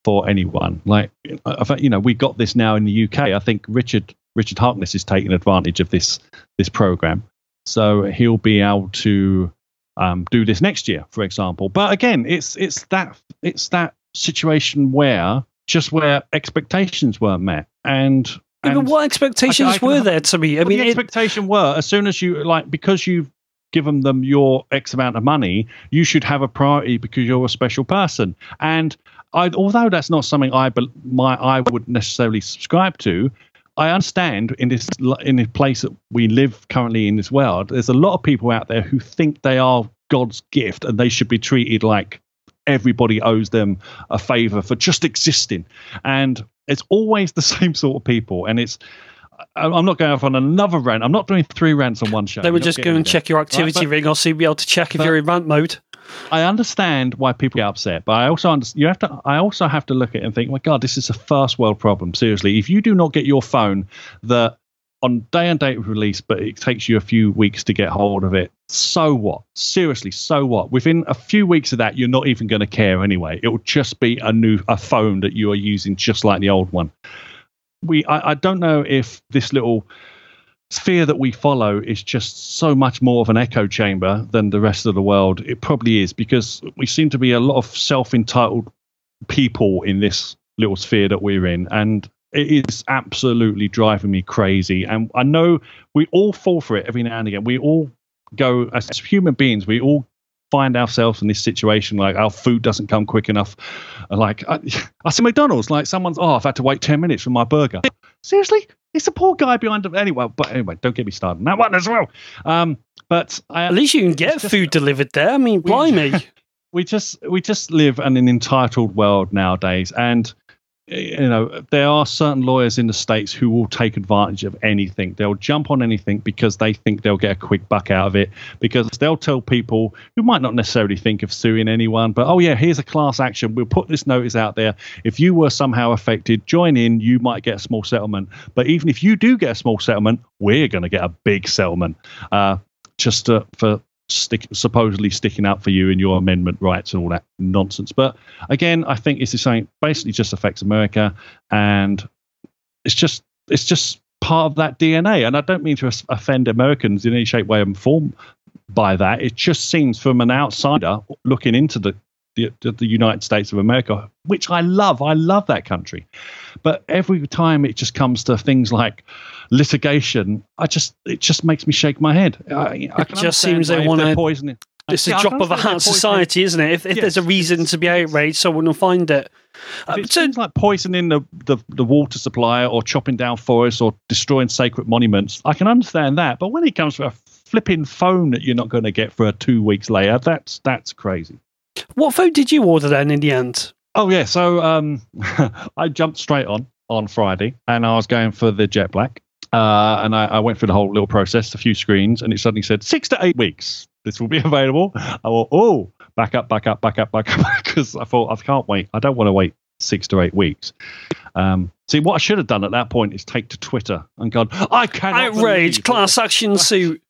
for anyone. Like, you know, we got this now in the UK. I think Richard Richard Harkness is taking advantage of this this program, so he'll be able to um, do this next year, for example. But again, it's it's that it's that situation where just where expectations weren't met, and and- what expectations I can were have- there to me? I mean, the it, expectation were as soon as you like because you've given them your X amount of money, you should have a priority because you're a special person. And I, although that's not something I my I would necessarily subscribe to, I understand in this in this place that we live currently in this world, there's a lot of people out there who think they are God's gift and they should be treated like everybody owes them a favor for just existing. And it's always the same sort of people. And it's I'm not going off on another rant. I'm not doing three rants on one show. they would just go and check your activity but- ring, or so you'll be able to check if but- you're in rant mode. I understand why people get upset, but I also understand, you have to. I also have to look at it and think, my God, this is a first world problem. Seriously, if you do not get your phone that on day and date of release, but it takes you a few weeks to get hold of it, so what? Seriously, so what? Within a few weeks of that, you're not even going to care anyway. It will just be a new a phone that you are using, just like the old one. We, I, I don't know if this little sphere that we follow is just so much more of an echo chamber than the rest of the world. It probably is because we seem to be a lot of self entitled people in this little sphere that we're in. And it is absolutely driving me crazy. And I know we all fall for it every now and again. We all go, as human beings, we all find ourselves in this situation like our food doesn't come quick enough. Like, I, I see McDonald's, like someone's, oh, I've had to wait 10 minutes for my burger. Seriously? It's a poor guy behind him. Anyway, but anyway, don't get me started on that one as well. Um, but I, At least you can get just- food delivered there. I mean, blimey. we just we just live in an entitled world nowadays and you know there are certain lawyers in the states who will take advantage of anything. They'll jump on anything because they think they'll get a quick buck out of it because they'll tell people who might not necessarily think of suing anyone but oh yeah here's a class action. We'll put this notice out there. If you were somehow affected join in. You might get a small settlement. But even if you do get a small settlement we're going to get a big settlement. Uh, just uh, for stick, supposedly sticking up for you and your amendment rights and all that nonsense. But again, I think it's the same. Basically, just affects America, and it's just it's just part of that DNA. And I don't mean to offend Americans in any shape, way, and form by that. It just seems from an outsider looking into the the, the United States of America, which I love. I love that country. But every time it just comes to things like litigation, I just it just makes me shake my head. I, I It just seems they wanna- they're poisoning. It's Yeah, a drop of a hat society, isn't it? If, if there's a reason to be outraged, someone will find it. Uh, it seems like poisoning the, the, the water supply or chopping down forests or destroying sacred monuments, I can understand that. But when it comes to a flipping phone that you're not going to get for a two weeks later, that's that's crazy. what phone did you order then in the end? Oh yeah, so um, I jumped straight on on Friday, and I was going for the Jet Black, uh, and I, I went through the whole little process, a few screens, and it suddenly said six to eight weeks. This will be available. I thought, oh, back up, back up, back up, back up, because I thought I can't wait. I don't want to wait six to eight weeks. Um, see, what I should have done at that point is take to Twitter and gone, I cannot Outrage, class action suit.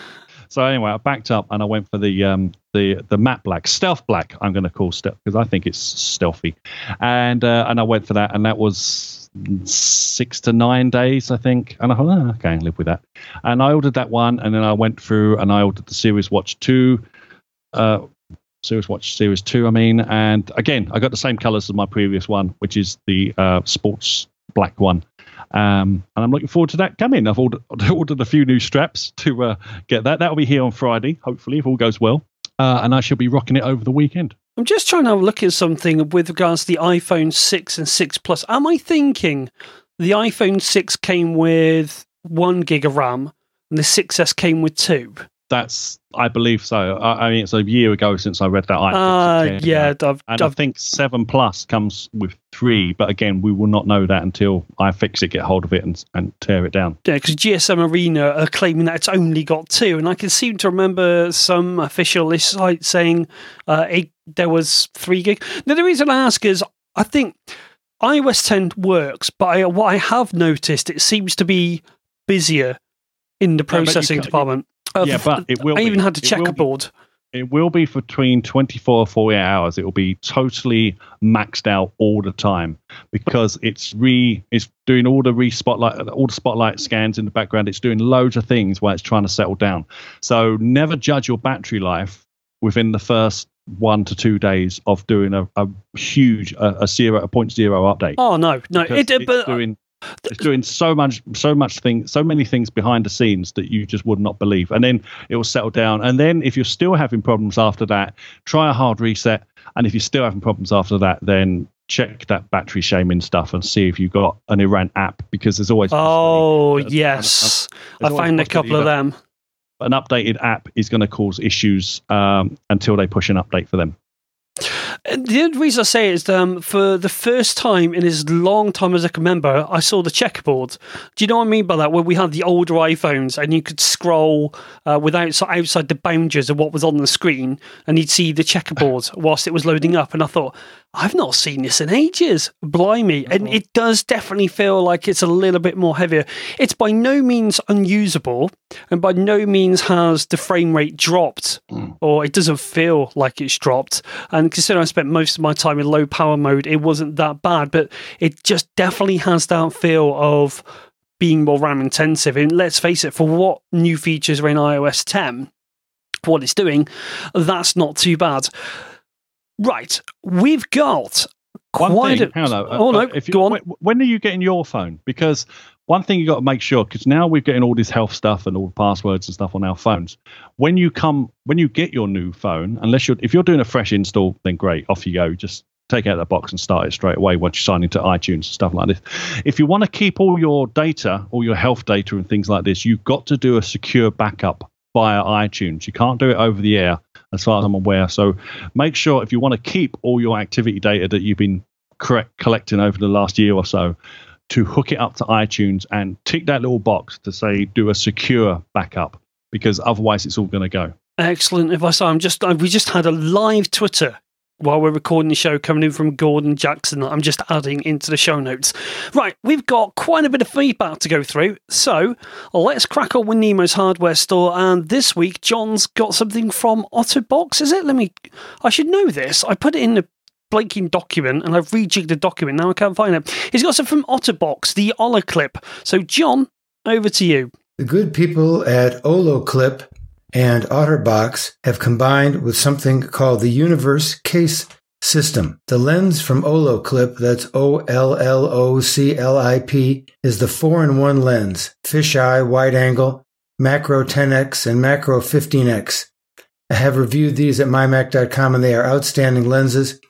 so anyway, I backed up and I went for the um, the the matte black, stealth black. I'm going to call stealth because I think it's stealthy, and uh, and I went for that, and that was six to nine days, I think. And I thought, oh, okay, live with that. And I ordered that one, and then I went through and I ordered the Series Watch two, uh, Series Watch Series two. I mean, and again, I got the same colours as my previous one, which is the uh, sports black one. Um, and I'm looking forward to that coming. I've ordered, ordered a few new straps to uh, get that. That'll be here on Friday, hopefully, if all goes well. Uh, and I shall be rocking it over the weekend. I'm just trying to look at something with regards to the iPhone 6 and 6 Plus. Am I thinking the iPhone 6 came with one gig of RAM and the 6S came with two? That's, I believe so. I, I mean, it's a year ago since I read that. Uh, 6 yeah. I've, And I I've, think 7 Plus comes with three, but again, we will not know that until I fix it, get hold of it, and, and tear it down. yeah, because GSM Arena are claiming that it's only got two, and I can seem to remember some official site saying uh, there was three gig. Now, the reason I ask is I think iOS 10 works, but I, what I have noticed, it seems to be busier in the processing can't- department. Uh, yeah, but it will I even be. had a It will be. checkerboard. It will be between 24 or 48 hours. It will be totally maxed out all the time because it's re it's doing all the re spotlight all the spotlight scans in the background. It's doing loads of things while it's trying to settle down. So never judge your battery life within the first one to two days of doing a, a huge a, a zero a point zero update. Oh no, no! It, it's but doing it's doing so much so much thing so many things behind the scenes that you just would not believe. And then it will settle down. And then if you're still having problems after that try a hard reset. And if you're still having problems after that then check that battery shaming stuff and see if you've got an Iran app because there's always oh yes, I there's found a couple of them. an updated app is going to cause issues um, until they push an update for them the only reason I say it is um, for the first time in as long time as I can remember, I saw the checkerboard. Do you know what I mean by that? Where we had the older iPhones and you could scroll uh, without outside the boundaries of what was on the screen, and you'd see the checkerboard whilst it was loading up. And I thought, I've not seen this in ages. Blimey! And it does definitely feel like it's a little bit more heavier. It's by no means unusable, and by no means has the frame rate dropped, or it doesn't feel like it's dropped. And considering I spent most of my time in low power mode, it wasn't that bad, but it just definitely has that feel of being more RAM intensive. And let's face it, for what new features are in iOS 10, for what it's doing, that's not too bad. Right, we've got One quite thing, a. on, uh, oh no, uh, if you, go on. When, when are you getting your phone? Because one thing you got to make sure, because now we're getting all this health stuff and all the passwords and stuff on our phones. When you come, when you get your new phone, unless you're if you're doing a fresh install, then great, off you go. Just take out the box and start it straight away once you sign into iTunes and stuff like this. If you want to keep all your data, all your health data and things like this, you've got to do a secure backup via iTunes. You can't do it over the air, as far as I'm aware. So make sure if you want to keep all your activity data that you've been correct, collecting over the last year or so, to hook it up to iTunes and tick that little box to say do a secure backup because otherwise it's all going to go. Excellent advice. I'm just we just had a live Twitter while we're recording the show coming in from Gordon Jackson I'm just adding into the show notes. Right, we've got quite a bit of feedback to go through, so let's crack on with Nemo's hardware store. And this week, John's got something from Otterbox, is it? Let me, I should know this. I put it in the blanking document and I've rejigged the document. Now I can't find it. He's got some from Otterbox, the Ola Olloclip. So, John, over to you. The good people at Olloclip and OtterBox have combined with something called the Universe Case System. The lens from Olloclip, that's O L L O C L I P, is the 4 in 1 lens, fisheye, wide angle, macro 10x, and macro 15x. I have reviewed these at mymac.com and they are outstanding lenses.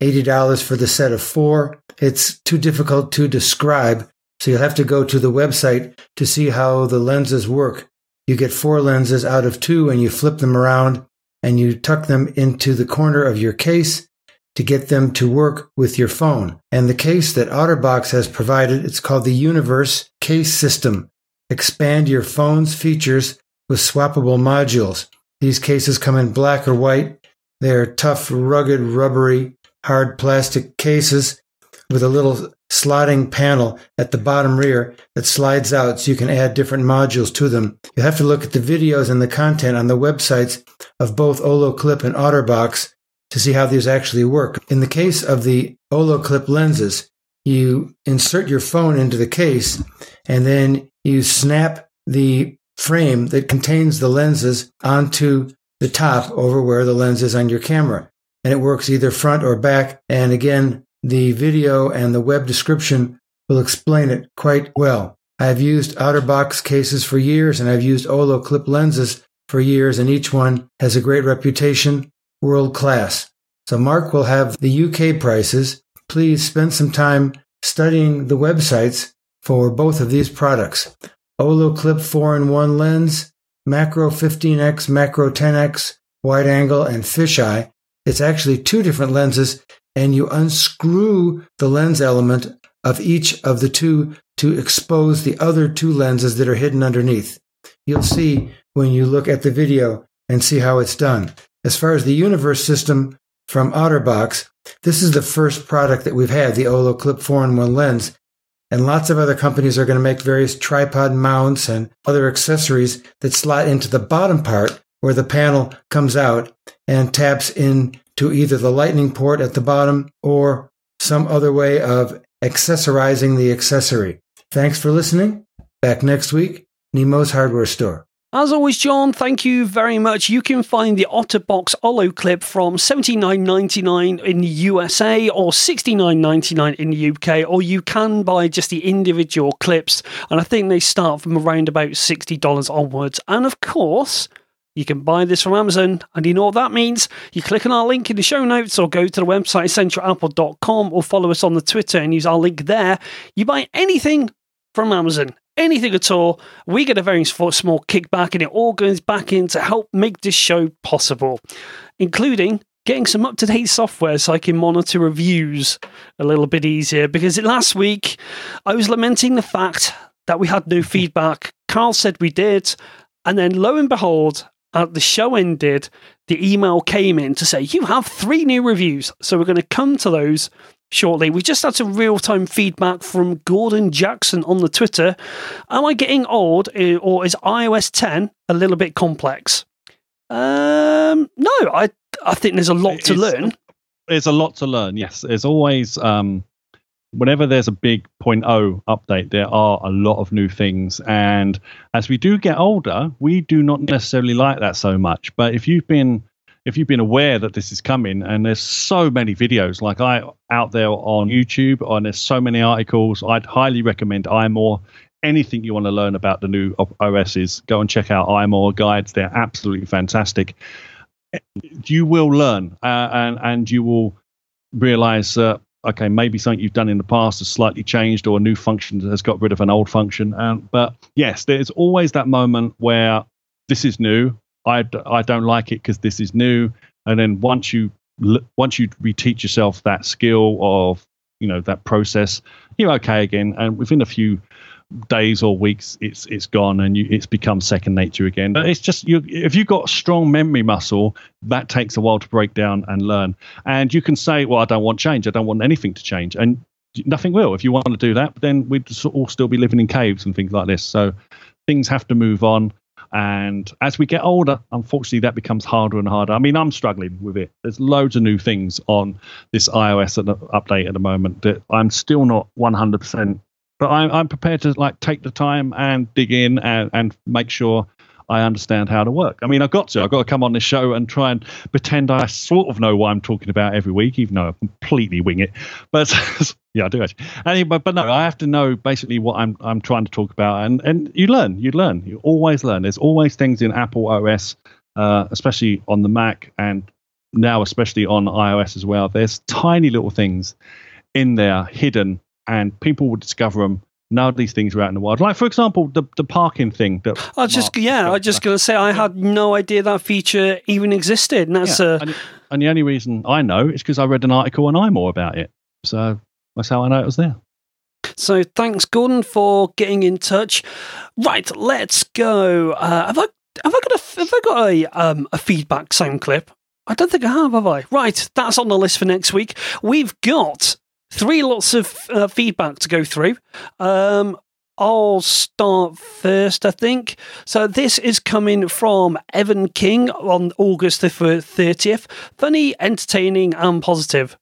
$80 for the set of four. It's too difficult to describe, so you'll have to go to the website to see how the lenses work. You get four lenses out of two and you flip them around and you tuck them into the corner of your case to get them to work with your phone. And the case that OtterBox has provided, it's called the Universe Case System. Expand your phone's features with swappable modules. These cases come in black or white. They are tough, rugged, rubbery, hard plastic cases with a little slotting panel at the bottom rear that slides out so you can add different modules to them. You have to look at the videos and the content on the websites of both Olloclip and OtterBox to see how these actually work. In the case of the Olloclip lenses, you insert your phone into the case and then you snap the frame that contains the lenses onto the top over where the lens is on your camera. And it works either front or back. And again, the video and the web description will explain it quite well. I've used OtterBox cases for years and I've used Olloclip lenses for years, and each one has a great reputation, world class. So, Mark will have the UK prices. Please spend some time studying the websites for both of these products. Olloclip 4 in 1 lens, macro 15x, macro 10x, wide angle, and fisheye. It's actually two different lenses and you unscrew the lens element of each of the two to expose the other two lenses that are hidden underneath. You'll see when you look at the video and see how it's done. As far as the universe system from OtterBox, this is the first product that we've had, the Olloclip 4 in 1 lens. And lots of other companies are going to make various tripod mounts and other accessories that slot into the bottom part where the panel comes out and taps in to either the lightning port at the bottom or some other way of accessorizing the accessory. Thanks for listening. Back next week, Nemo's Hardware Store. As always, John, thank you very much. You can find the Otterbox Olloclip from $79.99 in the USA or $69.99 in the UK, or you can buy just the individual clips, and I think they start from around about $60 onwards. And of course, you can buy this from Amazon, and you know what that means? You click on our link in the show notes or go to the website essentialapple.com or follow us on the Twitter and use our link there. You buy anything from Amazon, anything at all, we get a very small kickback, and it all goes back in to help make this show possible, including getting some up to date software so I can monitor reviews a little bit easier. Because last week I was lamenting the fact that we had no feedback. Carl said we did. And then lo and behold, uh, the show ended, the email came in to say, You have three new reviews. So we're going to come to those shortly. We just had some real time feedback from Gordon Jackson on the Twitter. Am I getting old eh, or is iOS 10 a little bit complex? Um, no, I, I think there's a lot to It's- learn. There's a lot to learn. Yes, there's always um, whenever there's a big 0.0 update, there are a lot of new things. And as we do get older, we do not necessarily like that so much. But if you've been if you've been aware that this is coming, and there's so many videos like I out there on YouTube, and there's so many articles, I'd highly recommend iMore. Anything you want to learn about the new OSs, go and check out iMore guides. They're absolutely fantastic. You will learn, uh, and and you will realize that okay, maybe something you've done in the past has slightly changed, or a new function has got rid of an old function. Um, but yes, there's always that moment where this is new. I, I don't like it because this is new. And then once you once you reteach yourself that skill of you know that process, you're okay again. And within a few days or weeks, it's it's gone and you, it's become second nature again. But it's just you if you've got strong memory muscle, that takes a while to break down and learn. And you can say, well, I don't want change. I don't want anything to change, and nothing will. If you want to do that, then we'd all still be living in caves and things like this. So things have to move on. And as we get older, unfortunately, that becomes harder and harder. I mean, I'm struggling with it. There's loads of new things on this iOS update at the moment that I'm still not 100%. But I'm, I'm prepared to like take the time and dig in and, and make sure I understand how to work. I mean, I've got to. I've got to come on this show and try and pretend I sort of know what I'm talking about every week, even though I completely wing it. But yeah, I do actually. Anyway, but, no, I have to know basically what I'm I'm trying to talk about, and and you learn, you learn, you always learn. There's always things in Apple OS, uh, especially on the Mac, and now especially on iOS as well. There's tiny little things in there hidden, and people would discover them. Now these things are out in the wild. Like for example, the the parking thing. That I was just yeah, I was just gonna say I had no idea that feature even existed, and that's Yeah, uh, and, and the only reason I know is because I read an article on iMore about it. So that's how I know it was there. So thanks, Gordon, for getting in touch. Right, let's go. Uh, have I have I got a have I got a um a feedback sound clip? I don't think I have, have I? Right, that's on the list for next week. We've got three lots of uh, feedback to go through. Um, I'll start first, I think. So this is coming from Evan King on August the 30th. Funny, entertaining, and positive.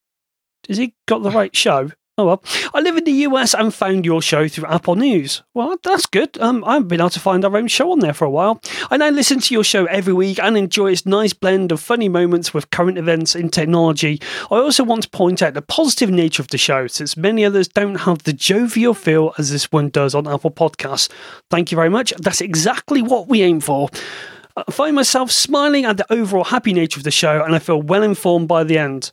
Has he got the right show? Oh well. I live in the US and found your show through Apple News. Well, that's good. Um, I haven't been able to find our own show on there for a while. I now listen to your show every week and enjoy its nice blend of funny moments with current events in technology. I also want to point out the positive nature of the show, since many others don't have the jovial feel as this one does on Apple Podcasts. Thank you very much. That's exactly what we aim for. I find myself smiling at the overall happy nature of the show, and I feel well informed by the end.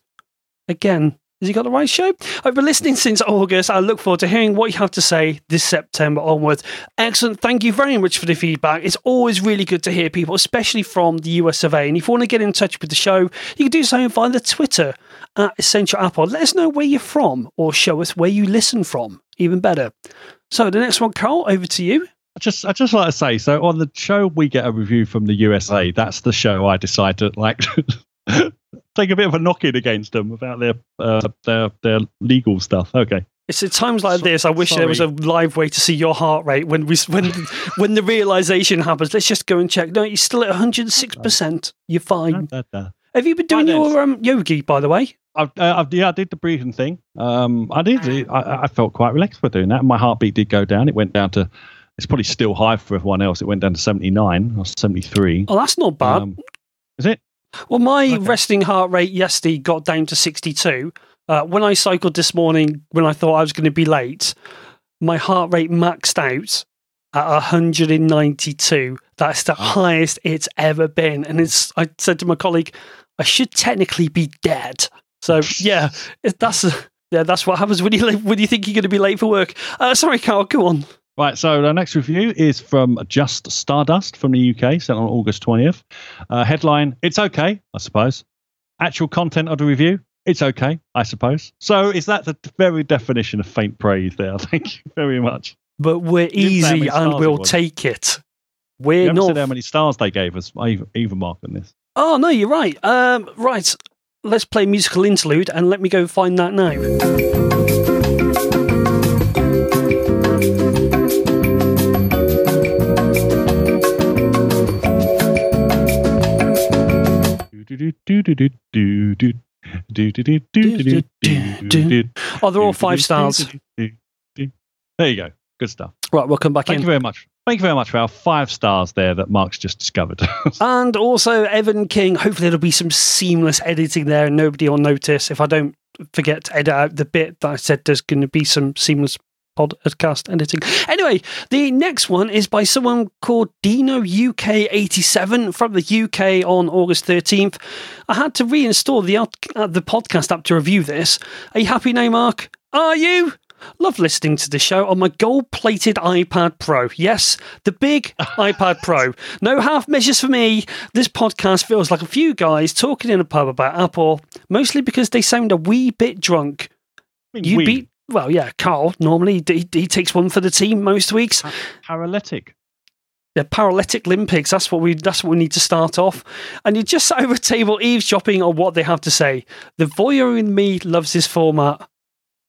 Again, has he got the right show? I've been listening since August. I look forward to hearing what you have to say this September onwards. Excellent. Thank you very much for the feedback. It's always really good to hear people, especially from the US of A. And if you want to get in touch with the show, you can do so via the Twitter at Essential Apple. Let us know where you're from or show us where you listen from. Even better. So the next one, Carl, over to you. I just I just like to say so on the show we get a review from the USA. That's the show I decide to like take a bit of a knock in against them about their uh, their their legal stuff. Okay. It's at times like So- this. I wish there was a live way to see your heart rate when we when when the realization happens. Let's just go and check. No, you're still at 106. percent You're fine. Da, da, da. Have you been doing your um, yogi, by the way? I've, uh, I've, yeah, I did the breathing thing. Um, I did. I, I felt quite relaxed for doing that. My heartbeat did go down. It went down to. It's probably still high for everyone else. It went down to seventy nine or seventy three. Oh, that's not bad. Um, is it? Well, my okay. resting heart rate yesterday got down to 62. Uh, when I cycled this morning, when I thought I was going to be late, my heart rate maxed out at 192. That's the highest it's ever been. And it's. I said to my colleague, I should technically be dead. So yeah, it- that's yeah, that's what happens when you when you think you're going to be late for work. Uh, sorry, Carl, go on. Right, so the next review is from Just Stardust from the UK, sent on August 20th. Uh, headline It's okay, I suppose. Actual content of the review It's okay, I suppose. So is that the very definition of faint praise there? Thank you very much. But we're didn't say how easy and we'll take it. We're haven't not. said how many stars they gave us, even, even mark on this. Oh no, you're right. Um, right. Let's play musical interlude and let me go find that now. Oh, they're all five stars. There you go. Good stuff. Right, we'll come back Thank in. you very much. Thank you very much for our five stars there that Mark's just discovered. And also Evan King. Hopefully there'll be some seamless editing there and nobody will notice if I don't forget to edit out the bit that I said there's going to be some seamless podcast editing. Anyway, the next one is by someone called Dino UK87 from the UK on August 13th. I had to reinstall the uh, the podcast app to review this. Are you happy now, Mark? Are you? Love listening to the show on my gold plated iPad Pro. Yes, the big iPad Pro. No half measures for me. This podcast feels like a few guys talking in a pub about Apple, mostly because they sound a wee bit drunk. You we. beat, well, yeah, Carl, normally he, he takes one for the team most weeks. paralytic. The paralytic Olympics. That's what we. That's what we need to start off. And you just just over a table eavesdropping on what they have to say. The voyeur in me loves this format.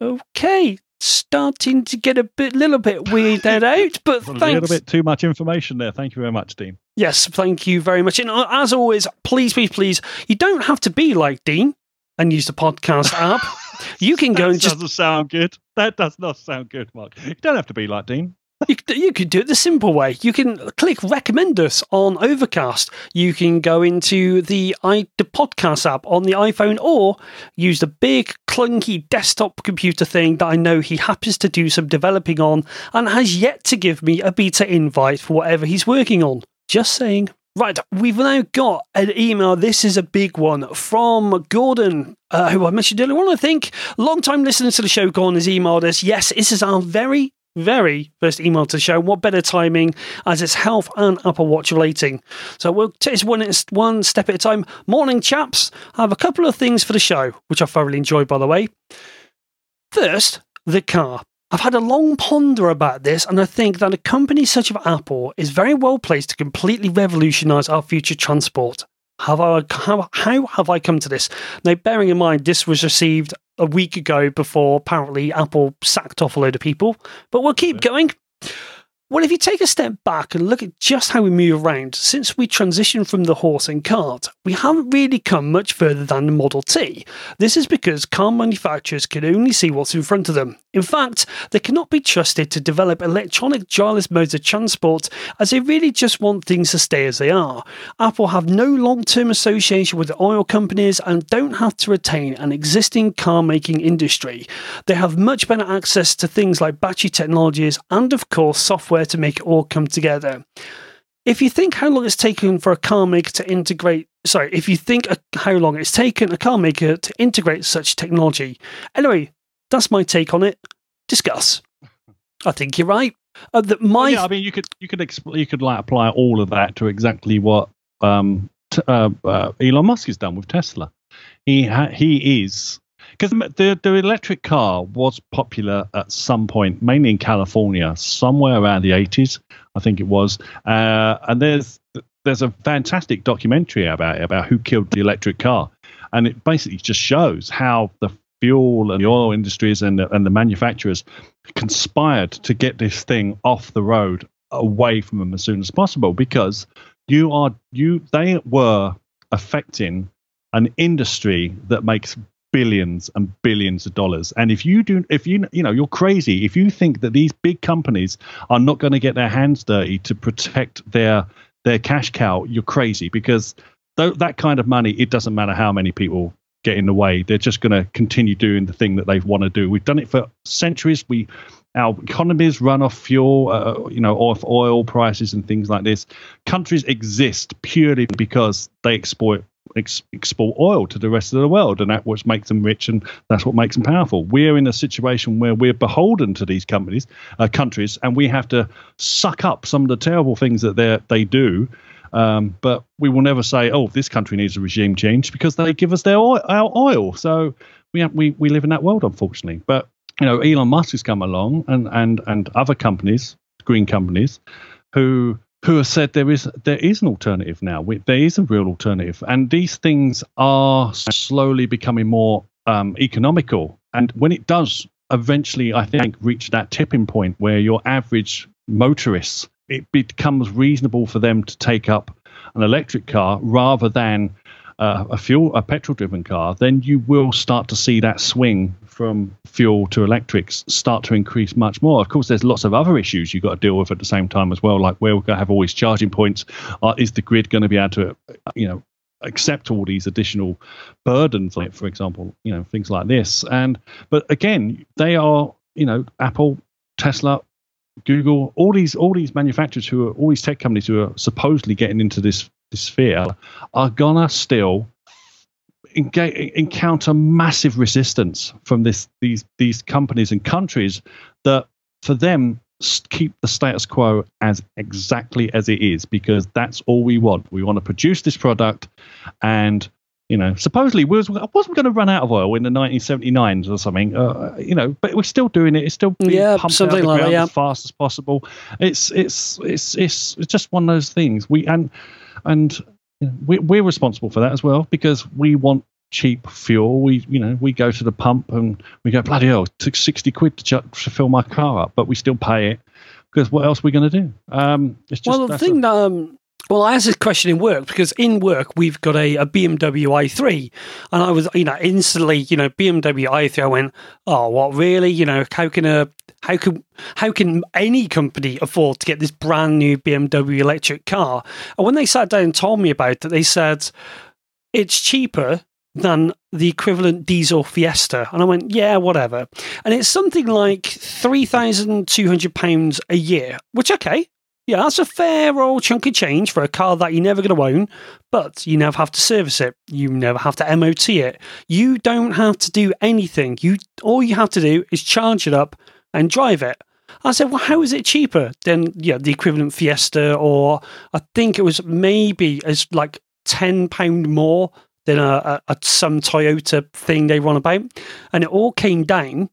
Okay, starting to get a bit, little bit weirded out, but A little bit too much information there. Thank you very much, Dean. Yes, thank you very much. And uh, as always, please, please, please, you don't have to be like Dean and use the podcast app. You can go That and just doesn't sound good. That does not sound good, Mark. You don't have to be like Dean. You, could- you could do it the simple way. You can click recommend us on Overcast. You can go into the i the podcast app on the iPhone, or use the big clunky desktop computer thing that I know he happens to do some developing on, and has yet to give me a beta invite for whatever he's working on. Just saying. Right, we've now got an email. This is a big one from Gordon, uh, who I mentioned earlier on, I think. Long time listener to the show, Gordon has emailed us. Yes, this is our very very first email to the show. What better timing as it's health and Apple Watch relating? So we'll take one, one step at a time. Morning, chaps. I have a couple of things for the show, which I thoroughly enjoyed, by the way. First, the car. I've had a long ponder about this, and I think that a company such as Apple is very well placed to completely revolutionize our future transport. Have I, how, how have I come to this? Now, bearing in mind, this was received a week ago before apparently Apple sacked off a load of people, but we'll keep going. Well, if you take a step back and look at just how we move around, since we transitioned from the horse and cart, we haven't really come much further than the Model T. This is because car manufacturers can only see what's in front of them. In fact, they cannot be trusted to develop electronic gyreless modes of transport as they really just want things to stay as they are. Apple have no long term association with oil companies and don't have to retain an existing car making industry. They have much better access to things like battery technologies and, of course, software to make it all come together. If you think how long it's taken for a car maker to integrate, sorry, if you think how long it's taken a car maker to integrate such technology. Anyway, that's my take on it. Discuss. I think you're right. Uh, that my yeah, I mean, you could you could exp- you could like apply all of that to exactly what um, t- uh, uh, Elon Musk has done with Tesla. He ha- he is because the the electric car was popular at some point, mainly in California, somewhere around the eighties, I think it was. Uh, and there's there's a fantastic documentary about it, about who killed the electric car, and it basically just shows how the fuel and the oil industries and the, and the manufacturers conspired to get this thing off the road away from them as soon as possible because you are you they were affecting an industry that makes billions and billions of dollars. And if you do if you you know you're crazy. If you think that these big companies are not going to get their hands dirty to protect their their cash cow you're crazy because th- that kind of money it doesn't matter how many people get in the way they're just going to continue doing the thing that they want to do we've done it for centuries we our economies run off fuel, uh, you know, off oil prices and things like this. Countries exist purely because they export ex- export oil to the rest of the world, and that's what makes them rich, and that's what makes them powerful. We're in a situation where we're beholden to these companies, uh, countries, and we have to suck up some of the terrible things that they they do. Um, but we will never say, "Oh, this country needs a regime change," because they give us their oil, our oil. So we have, we we live in that world, unfortunately. But you know, Elon Musk has come along, and and and other companies, green companies, who who have said there is there is an alternative now. We, there is a real alternative, and these things are slowly becoming more um, economical. And when it does eventually, I think, reach that tipping point where your average motorists, it becomes reasonable for them to take up an electric car rather than uh, a fuel a petrol driven car then you will start to see that swing from fuel to electrics start to increase much more. Of course there's lots of other issues you've got to deal with at the same time as well like where we're going to have all these charging points. Uh, is the grid going to be able to you know accept all these additional burdens like for example you know things like this? And but again they are you know apple Tesla, Google, all these all these manufacturers who are all these tech companies who are supposedly getting into this this sphere are gonna still enga- encounter massive resistance from this these these companies and countries that for them keep the status quo as exactly as it is because that's all we want. We want to produce this product and you know, supposedly we was, I wasn't going to run out of oil in the 1979s or something, uh, you know, but we're still doing it. It's still being Yeah, pumped out of something the like that, yeah. as fast as possible. It's it's it's it's it's just one of those things. We and and we, we're responsible for that as well because we want cheap fuel. We you know we go to the pump and we go bloody hell, it took 60 quid to, ch- to fill my car up, but we still pay it because what else are we going to do? Um, it's just well, the that's a- thing that, um, well, I asked this question in work because in work we've got a, a BMW i3, and I was, you know, instantly, you know, BMW i3. I went, oh, what really? You know, how can a how can how can any company afford to get this brand new BMW electric car? And when they sat down and told me about it, they said it's cheaper than the equivalent diesel Fiesta. And I went, yeah, whatever. And it's something like £3,200 a year, which, okay, yeah, that's a fair old chunk of change for a car that you're never going to own, but you never have to service it. You never have to MOT it. You don't have to do anything. You all you have to do is charge it up and drive it. I said, well, how is it cheaper than yeah the equivalent Fiesta, or I think it was maybe as like ten pound more than a, a, a some Toyota thing they run about, and it all came down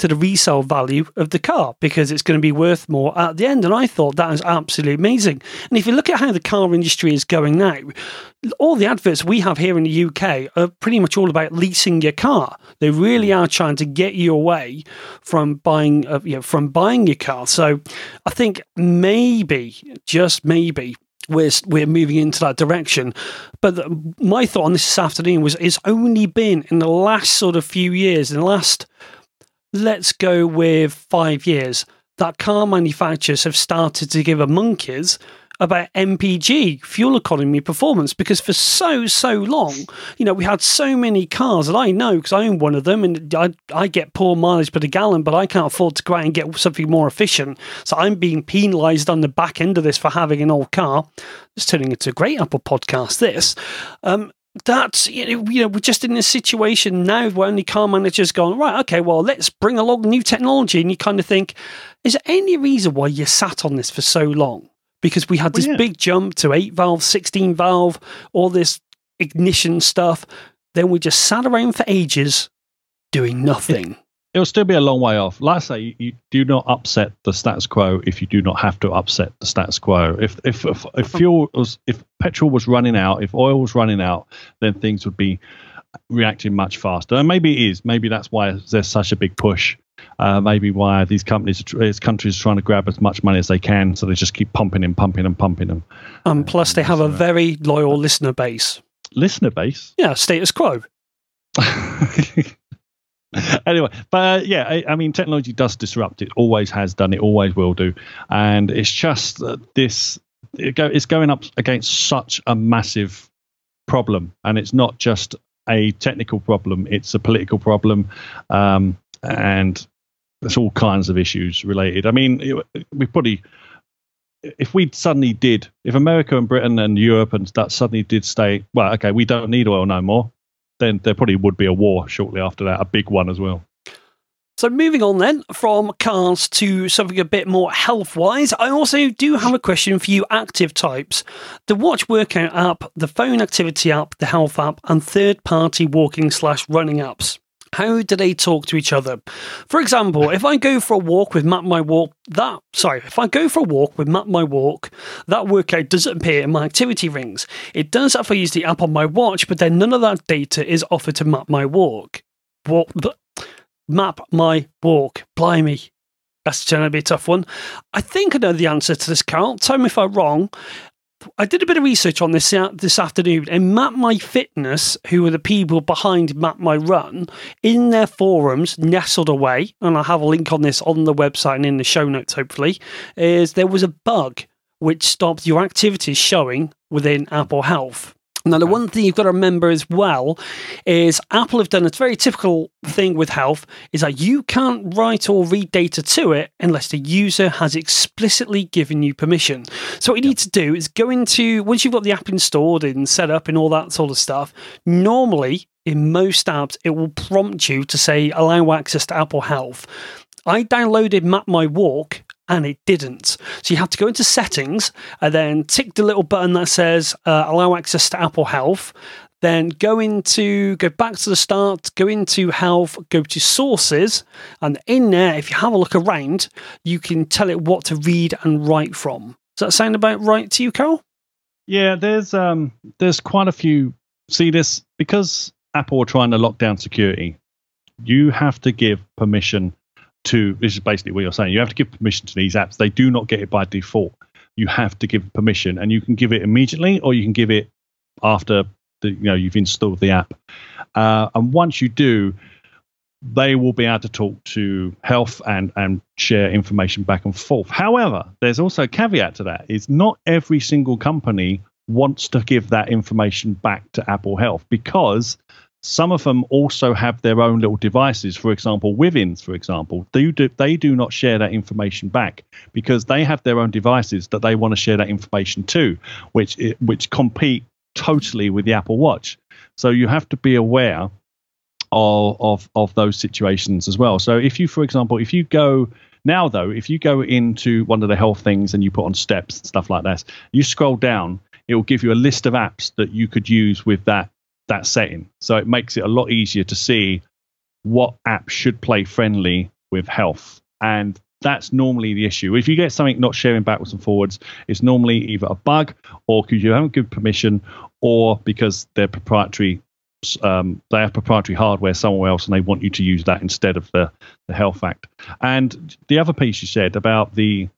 to the resale value of the car because it's going to be worth more at the end. And I thought that is absolutely amazing. And if you look at how the car industry is going now, all the adverts we have here in the UK are pretty much all about leasing your car. They really are trying to get you away from buying, uh, you know, from buying your car. So I think maybe, just maybe, we're we're moving into that direction. But my thought on this this afternoon was it's only been in the last sort of few years, in the last let's go with five years, that car manufacturers have started to give a monkeys about MPG, fuel economy performance, because for so, so long, you know, we had so many cars that I know because I own one of them and I, I get poor mileage per gallon, but I can't afford to go out and get something more efficient. So I'm being penalised on the back end of this for having an old car. It's turning into a great Apple podcast, this. Um, that's you know, you know we're just in this situation now where only car managers going right okay well let's bring along new technology and you kind of think is there any reason why you sat on this for so long? Because we had Well, this yeah. big jump to 8 valve 16 valve all this ignition stuff. Then we just sat around for ages doing nothing it'll still be a long way off. Like I say, you, you do not upset the status quo if you do not have to upset the status quo. If if if, if fuel was if petrol was running out, if oil was running out, then things would be reacting much faster. And maybe it is. Maybe that's why there's such a big push. Uh, maybe why these companies, these countries, are trying to grab as much money as they can, so they just keep pumping and pumping and pumping them. and plus they have a very loyal listener base Listener base. yeah status quo anyway, but uh, yeah, I, I mean, technology does disrupt. It always has done. It always will do. And it's just that this it go, it's going up against such a massive problem, and it's not just a technical problem; it's a political problem, um, and there's all kinds of issues related. I mean, we probably. If we suddenly did, if America and Britain and Europe and that suddenly did stay, well, okay, we don't need oil no more, then there probably would be a war shortly after that, a big one as well. So moving on then from cars to something a bit more health wise, I also do have a question for you active types. The watch workout app, the phone activity app, the health app, and third party walking slash running apps. How do they talk to each other? For example, if I go for a walk with Map My Walk, that sorry, if I go for a walk with Map My Walk, that workout doesn't appear in my activity rings. It does if I use the app on my watch, but then none of that data is offered to Map My Walk. Walk, map my walk. Blimey. That's going to be a tough one. I think I know the answer to this, Carl. Tell me if I'm wrong. I did a bit of research on this uh, this afternoon, and Map My Fitness, who are the people behind Map My Run, in their forums, nestled away, and I'll have a link on this on the website and in the show notes, hopefully, is there was a bug which stopped your activities showing within Apple Health. Now, the one thing you've got to remember as well is Apple have done a very typical thing with health is that you can't write or read data to it unless the user has explicitly given you permission. So, what you need to do is go into, once you've got the app installed and set up and all that sort of stuff, normally in most apps, it will prompt you to say allow access to Apple Health. I downloaded Map My Walk and it didn't. So you have to go into settings and then tick the little button that says uh, allow access to Apple Health. Then go into, go back to the start, go into health, go to sources, and in there, if you have a look around, you can tell it what to read and write from. Does that sound about right to you, Carol? Yeah, there's um there's quite a few. See this because Apple are trying to lock down security. You have to give permission to this is basically what you're saying. You have to give permission to these apps. They do not get it by default. You have to give permission, and you can give it immediately, or you can give it after the, you know you've installed the app. Uh, and once you do, they will be able to talk to health and and share information back and forth. However, there's also a caveat to that: is not every single company wants to give that information back to Apple Health because some of them also have their own little devices. For example, Withings, for example, they do, they do not share that information back because they have their own devices that they want to share that information to, which which compete totally with the Apple Watch. So you have to be aware of of of those situations as well. So if you, for example, if you go now though, if you go into one of the health things and you put on steps and stuff like that, you scroll down, it will give you a list of apps that you could use with that that setting. So it makes it a lot easier to see what app should play friendly with health. And that's normally the issue. If you get something not sharing backwards and forwards, it's normally either a bug or because you haven't given permission or because they're proprietary. Um, they have proprietary hardware somewhere else and they want you to use that instead of the, the health act. And the other piece you said about the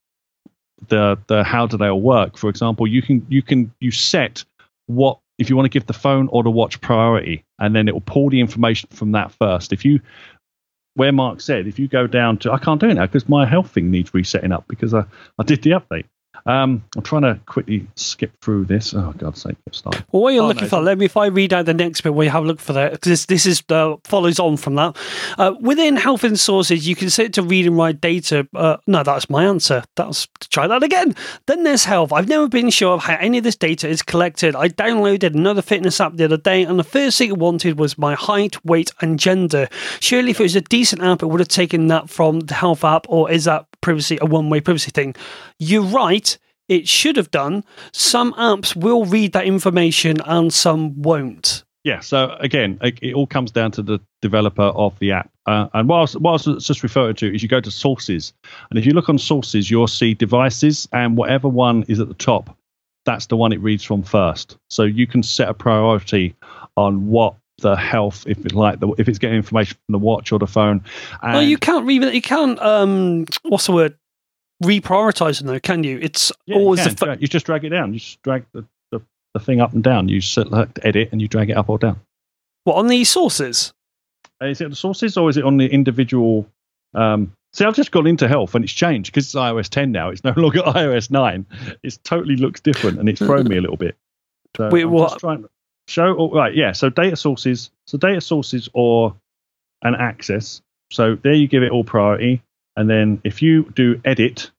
the the how do they all work, for example, you can you can you set what if you want to give the phone or the watch priority, and then it will pull the information from that first. If you, where Mark said, if you go down to, I can't do it now because my health thing needs resetting up because I, I did the update. Um, I'm trying to quickly skip through this. Oh, God's sake, start. Well, what you're Oh, looking no, for, let me if I read out the next bit where you have a look for that, because this, this is uh, follows on from that. Uh, within health and sources, you can set it to read and write data. Uh, no, that's my answer. That's try that again. Then there's health. I've never been sure of how any of this data is collected. I downloaded another fitness app the other day, and the first thing it wanted was my height, weight, and gender. Surely, if it was a decent app, it would have taken that from the health app, or is that privacy a one-way privacy thing? You're right it should have done. Some apps will read that information and some won't. Yeah. So again, it, it all comes down to the developer of the app. Uh, and what I, was, what I was just referring to is you go to sources, and if you look on sources, you'll see devices, and whatever one is at the top, that's the one it reads from first. So you can set a priority on what the health, if it's like the, if it's getting information from the watch or the phone. And No, you can't read You can't. Um, what's the word? Reprioritize them though, can you? It's yeah, always can. the. Fo- you just drag it down. You just drag the, the, the thing up and down. You select edit and you drag it up or down. what on the sources? Uh, Is it on the sources or is it on the individual? Um, see, I've just gone into health and it's changed because it's iOS 10 now. It's no longer iOS 9. It totally looks different and it's thrown me a little bit. So Wait, I'm what? trying to show. Oh, right, yeah. So data sources. So data sources or an access. So there you give it all priority, and then if you do edit,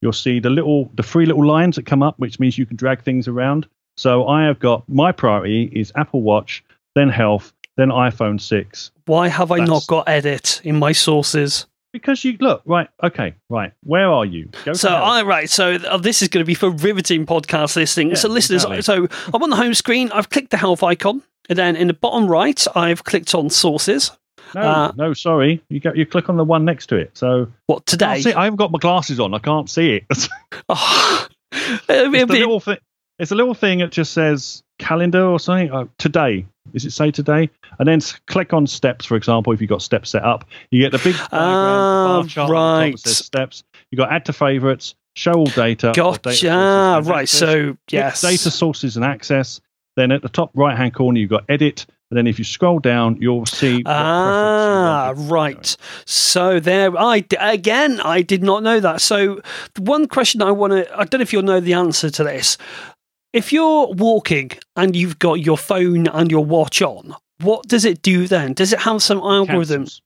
you'll see the little the three little lines that come up, which means you can drag things around. So I have got my priority is Apple Watch, then health, then iPhone 6. Why have I not got edit in my sources? Because you look, right, okay, right. Where are you? Go So. I right. So uh, this is going to be for riveting podcast listening. Yeah, so listeners, exactly. so I'm on the home screen. I've clicked the health icon, and then in the bottom right, I've clicked on sources. no, uh, no, sorry. You go, you click on the one next to it. So What today? can't see, I haven't got my glasses on. I can't see it. it's Oh, the be- little thing. It's a little thing that just says calendar or something. Uh, today. Does it say today? And then click on steps, for example. If you've got steps set up, you get the big diagram, Ah, the bar chart at the right. steps. You got add to favorites, show all data. data Gotcha. sources Right. access. So yes. data sources and access. Then at the top right hand corner, you've got edit. And then if you scroll down, you'll see. Ah, right. So there, I again, I did not know that. So the one question I want to, I don't know if you'll know the answer to this. If you're walking and you've got your phone and your watch on, what does it do then? Does it have some algorithms?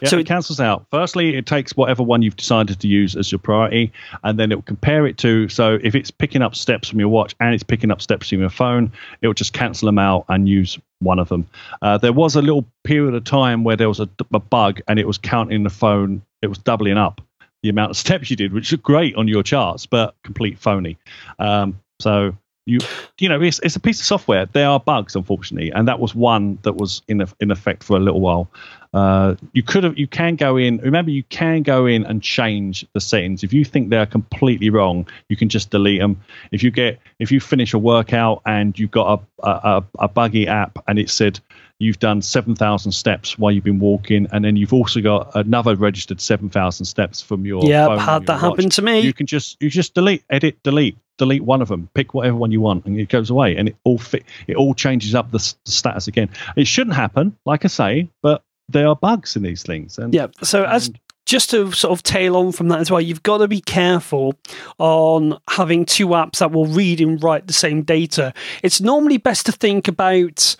Yeah, So it it- cancels out. Firstly, it takes whatever one you've decided to use as your priority, and then it will compare it to. So if it's picking up steps from your watch and it's picking up steps from your phone, it will just cancel them out and use one of them. Uh, there was a little period of time where there was a, a bug and it was counting the phone. It was doubling up the amount of steps you did, which is great on your charts, but complete phony. Um, so you you know it's, it's a piece of software. There are bugs, unfortunately, and that was one that was in in effect for a little while. Uh, you could have you can go in. Remember, you can go in and change the settings. If you think they're completely wrong, you can just delete them. If you get if you finish a workout and you've got a, a, a buggy app and it said you've done 7,000 steps while you've been walking, and then you've also got another registered 7,000 steps from your Yeah, had that happen to me. you can just you just delete edit delete delete one of them pick whatever one you want and it goes away and it all fit it all changes up the, the status again it shouldn't happen like i say but there are bugs in these things and Yeah. So as just to sort of tail on from that as well, you've got to be careful on having two apps that will read and write the same data. It's normally best to think about.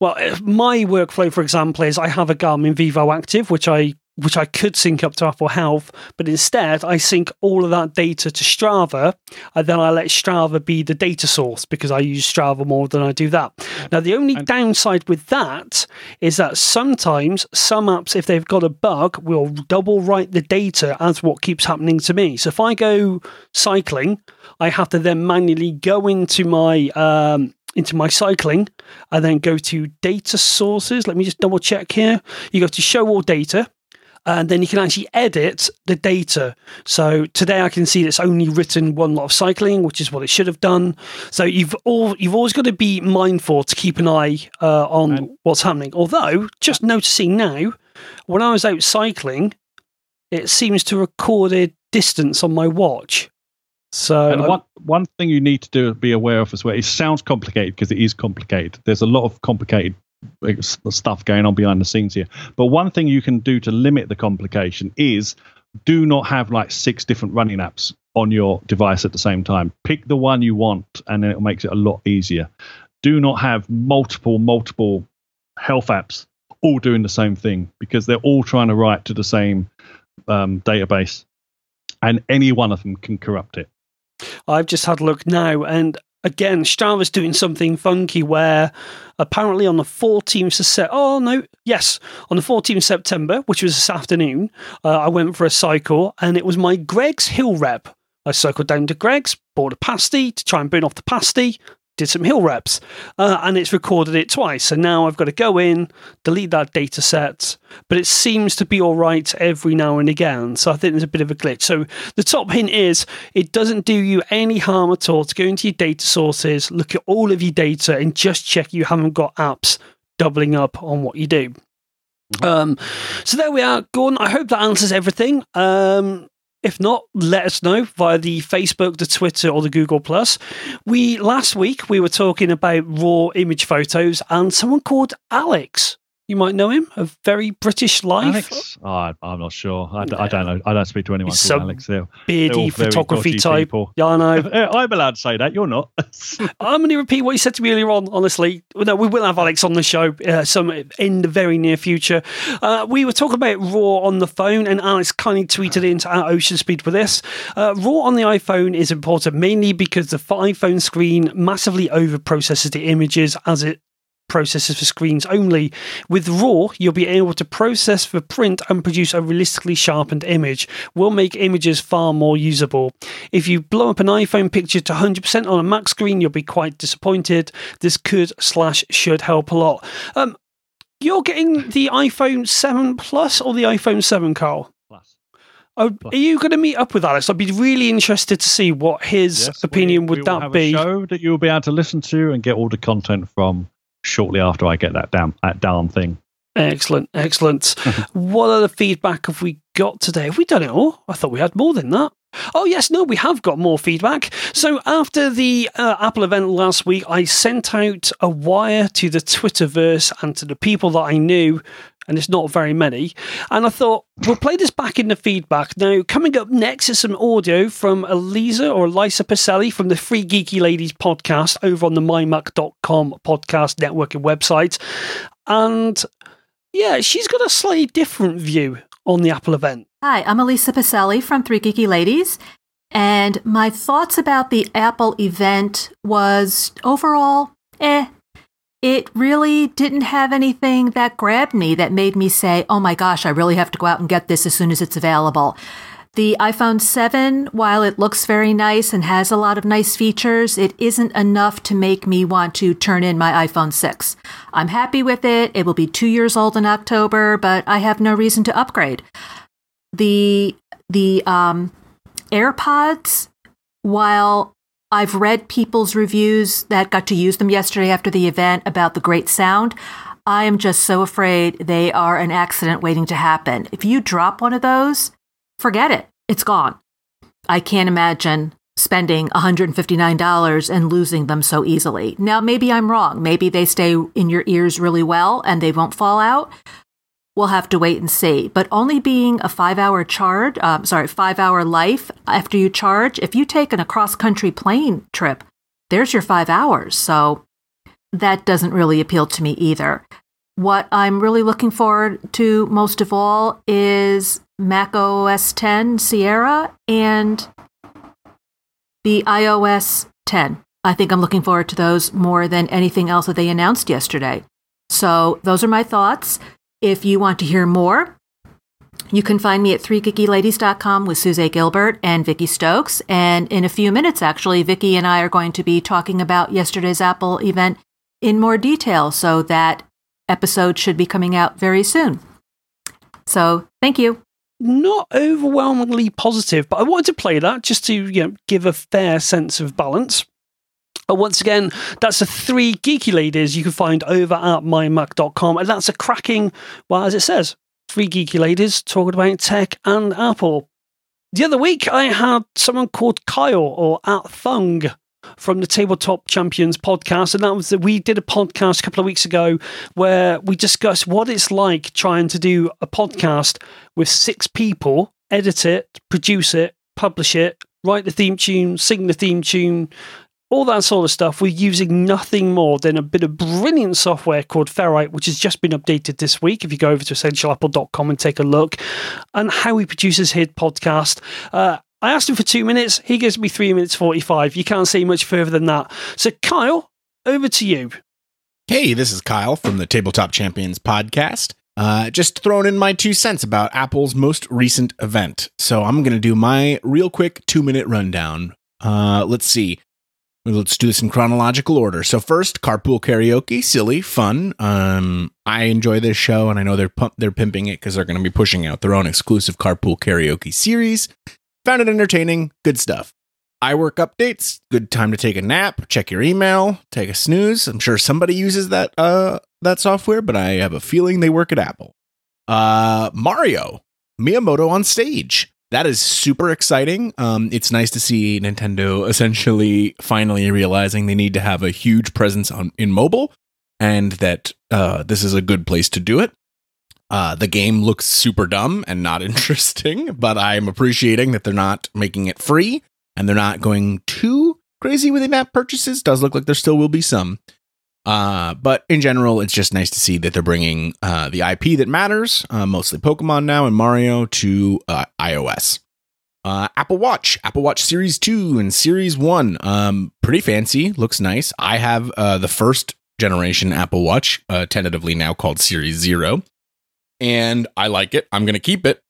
Well, my workflow, for example, is I have a Garmin Vivo Active, which I which I could sync up to Apple Health, but instead I sync all of that data to Strava, and then I let Strava be the data source because I use Strava more than I do that. Now, the only And- downside with that is that sometimes some apps, if they've got a bug, will double write the data as what keeps happening to me. So if I go cycling, I have to then manually go into my um, into my cycling and then go to data sources. Let me just double check here. You go to show all data. And then you can actually edit the data. So today I can see it's only written one lot of cycling, which is what it should have done. So you've all you've always got to be mindful to keep an eye uh, on And- what's happening. Although, just noticing now, when I was out cycling, it seems to recorded distance on my watch. So and one one thing you need to do be aware of as well it sounds complicated because it is complicated. There's a lot of complicated stuff going on behind the scenes here. But one thing you can do to limit the complication is do not have like six different running apps on your device at the same time. Pick the one you want and then it makes it a lot easier. Do not have multiple multiple health apps all doing the same thing because they're all trying to write to the same um, database and any one of them can corrupt it I've just had a look now, and again, Strava's doing something funky where apparently on the 14th of Sep- oh no, yes, on the 14th of September, which was this afternoon, uh, I went for a cycle, and it was my Greg's Hill Rep. I cycled down to Greg's, bought a pasty to try and burn off the pasty, did some hill reps, uh, and it's recorded it twice. So now I've got to go in, delete that data set, but it seems to be all right every now and again. So I think there's a bit of a glitch. So the top hint is it doesn't do you any harm at all to go into your data sources, look at all of your data, and just check you haven't got apps doubling up on what you do. Um, so there we are, Gordon. I hope that answers everything. Um, if not, let us know via the Facebook, the Twitter, or the Google Plus. We last week we were talking about raw image photos, and someone called Alex. You might know him, a very British life. Alex? Oh, I, I'm not sure. I don't know. I don't speak to anyone He's called Alex. They're, they're beardy photography type. people. Yeah, I know. I'm allowed to say that. You're not. I'm going to repeat what you said to me earlier on, honestly. No, we will have Alex on the show uh, some in the very near future. Uh, we were talking about RAW on the phone, and Alex kindly tweeted into our Ocean Speed with this. Uh, RAW on the iPhone is important mainly because the iPhone screen massively overprocesses the images as it processes for screens only. With RAW, you'll be able to process for print and produce a realistically sharpened image. Will make images far more usable. If you blow up an iPhone picture to 100% on a Mac screen, you'll be quite disappointed. This could slash should help a lot. Um, you're getting the iPhone 7 Plus or the iPhone 7, Carl? Plus. Oh, are you going to meet up with Alex? I'd be really interested to see what his Yes, opinion we- would we that be. A show that you'll be able to listen to and get all the content from shortly after I get that damn that darn thing. Excellent, excellent. what other feedback have we got today? Have we done it all? I thought we had more than that. Oh, yes, no, we have got more feedback. So, after the uh, Apple event last week, I sent out a wire to the Twitterverse and to the people that I knew, and it's not very many. And I thought, we'll play this back in the feedback. Now, coming up next is some audio from Eliza or Elisa Pacelli from the Three Geeky Ladies podcast over on the mymac.com podcast network and website. And yeah, she's got a slightly different view on the Apple event. Hi, I'm Elisa Pacelli from Three Geeky Ladies. And my thoughts about the Apple event was overall, eh. It really didn't have anything that grabbed me that made me say, oh my gosh, I really have to go out and get this as soon as it's available. The iPhone 7, while it looks very nice and has a lot of nice features, it isn't enough to make me want to turn in my iPhone 6. I'm happy with it. It will be two years old in October, but I have no reason to upgrade. The the um, AirPods, while I've read people's reviews that got to use them yesterday after the event about the great sound. I am just so afraid they are an accident waiting to happen. If you drop one of those, forget it. It's gone. I can't imagine spending $159 and losing them so easily. Now, maybe I'm wrong. Maybe they stay in your ears really well and they won't fall out. We'll have to wait and see. But only being a five hour charge, um, sorry, five hour life after you charge, if you take an across country plane trip, there's your five hours. So that doesn't really appeal to me either. What I'm really looking forward to most of all is Mac OS 10 Sierra and the iOS 10. I think I'm looking forward to those more than anything else that they announced yesterday. So, those are my thoughts. If you want to hear more, you can find me at 3geekyladies.com with Suze Gilbert and Vicki Stokes. And in a few minutes, actually, Vicki and I are going to be talking about yesterday's Apple event in more detail. So that episode should be coming out very soon. So thank you. Not overwhelmingly positive, but I wanted to play that just to you know, give a fair sense of balance. But once again, that's the three geeky ladies you can find over at mymac.com. And that's a cracking, well, as it says, three geeky ladies talking about tech and Apple. The other week, I had someone called Kyle or at Fung from the Tabletop Champions podcast. And that was that we did a podcast a couple of weeks ago where we discussed what it's like trying to do a podcast with six people, edit it, produce it, publish it, write the theme tune, sing the theme tune, all that sort of stuff. We're using nothing more than a bit of brilliant software called Ferrite, which has just been updated this week. If you go over to essentialapple.com and take a look, and how he produces his podcast. Uh, I asked him for two minutes. He gives me three minutes 45. You can't see much further than that. So, Kyle, over to you. Hey, this is Kyle from the Tabletop Champions podcast. Uh, just throwing in my two cents about Apple's most recent event. So I'm going to do my real quick two minute rundown. Uh, let's see. Let's do this in chronological order. So first, carpool karaoke, silly, fun. Um, I enjoy this show, and I know they're pump- they're pimping it because they're going to be pushing out their own exclusive carpool karaoke series. Found it entertaining, good stuff. iWork updates, good time to take a nap, check your email, take a snooze. I'm sure somebody uses that uh that software, but I have a feeling they work at Apple. Uh Mario, Miyamoto on stage. That is super exciting. Um, it's nice to see Nintendo essentially finally realizing they need to have a huge presence on in mobile, and that uh, this is a good place to do it. Uh, the game looks super dumb and not interesting, but I'm appreciating that they're not making it free and they're not going too crazy with in-app purchases. Does look like there still will be some. Uh, but in general, it's just nice to see that they're bringing uh, the IP that matters, uh, mostly Pokemon now and Mario, to uh, iOS. Uh, Apple Watch, Apple Watch Series 2 and Series 1. Um, pretty fancy, looks nice. I have uh, the first generation Apple Watch, tentatively now called Series 0 and I like it. I'm going to keep it.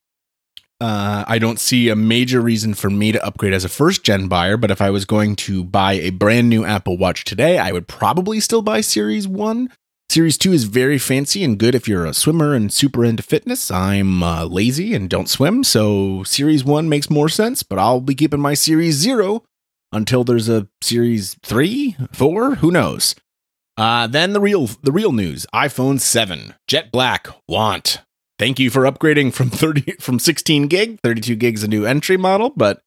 Uh, I don't see a major reason for me to upgrade as a first gen buyer, but if I was going to buy a brand new Apple Watch today, I would probably still buy Series 1. Series 2 is very fancy and good if you're a swimmer and super into fitness. I'm uh, lazy and don't swim, so Series 1 makes more sense, but I'll be keeping my Series 0 until there's a Series 3, 4, who knows. Uh, then the real the real news: iPhone 7, Jet Black, want. Thank you for upgrading from 30 from 16 gig, 32 gigs a new entry model, but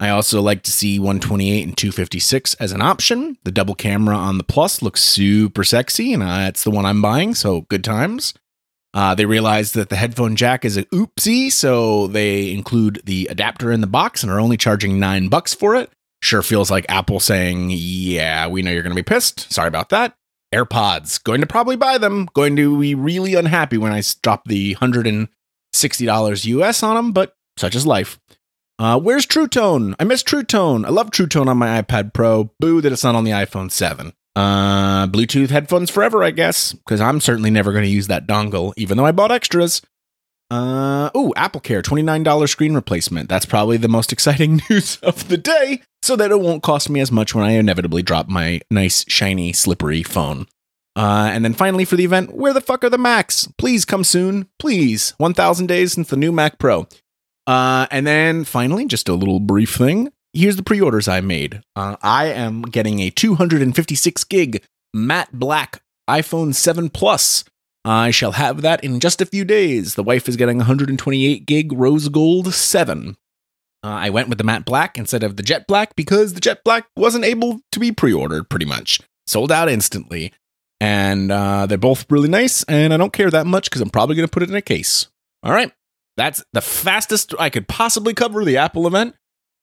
I also like to see 128 and 256 as an option. The double camera on the Plus looks super sexy, and uh, it's the one I'm buying, so good times. Uh, they realized that the headphone jack is a oopsie, so they include the adapter in the box and are only charging nine bucks for it. Sure feels like Apple saying, "Yeah, we know you're going to be pissed. Sorry about that." AirPods, going to probably buy them. Going to be really unhappy when I drop the hundred and sixty dollars US on them, but such is life. Uh, where's True Tone? I miss True Tone. I love True Tone on my iPad Pro. Boo that it's not on the iPhone 7. Uh, Bluetooth headphones forever, I guess, because I'm certainly never going to use that dongle, even though I bought extras. Uh, ooh, Apple Care, $29 screen replacement. That's probably the most exciting news of the day, so that it won't cost me as much when I inevitably drop my nice, shiny, slippery phone. Uh, and then finally for the event, where the fuck are the Macs? Please come soon. Please. 1,000 days since the new Mac Pro. Uh, and then finally, just a little brief thing here's the pre-orders I made. Uh, I am getting a 256 gig matte black iPhone 7 Plus. I shall have that in just a few days. The wife is getting 128 gig rose gold 7. Uh, I went with the matte black instead of the jet black because the jet black wasn't able to be pre-ordered pretty much. Sold out instantly. And uh, they're both really nice, and I don't care that much because I'm probably going to put it in a case. All right. That's the fastest I could possibly cover the Apple event.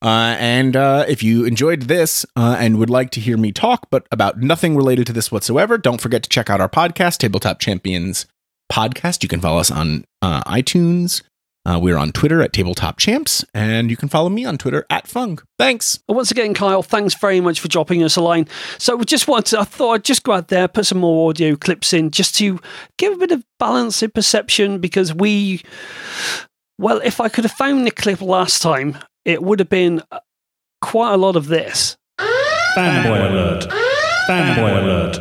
Uh, and uh, if you enjoyed this uh, and would like to hear me talk, but about nothing related to this whatsoever, don't forget to check out our podcast, Tabletop Champions Podcast. You can follow us on uh, iTunes. Uh, we're on Twitter at Tabletop Champs, and you can follow me on Twitter at Fung. Thanks. Once again, Kyle, thanks very much for dropping us a line. So we just wanted, I thought I'd just go out there, put some more audio clips in, just to give a bit of balance in perception, because we, well, if I could have found the clip last time, it would have been uh, quite a lot of this. Fanboy alert. Fanboy alert.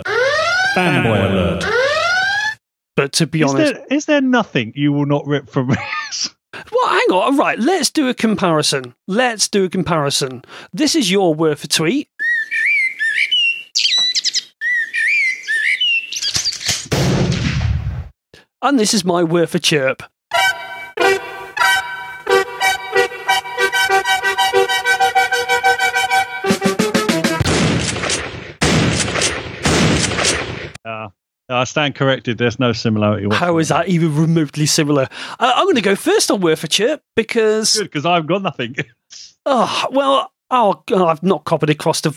Fanboy alert. But to be Is honest, there, is there nothing you will not rip from this? well, hang on. Right, let's do a comparison. Let's do a comparison. This is your word for tweet. And this is my word for chirp. Uh, I stand corrected. There's no similarity. How is that even remotely similar? Uh, I'm going to go first on worth a chirp because Good, because I've got nothing. Oh, well, oh, I've not copied across the.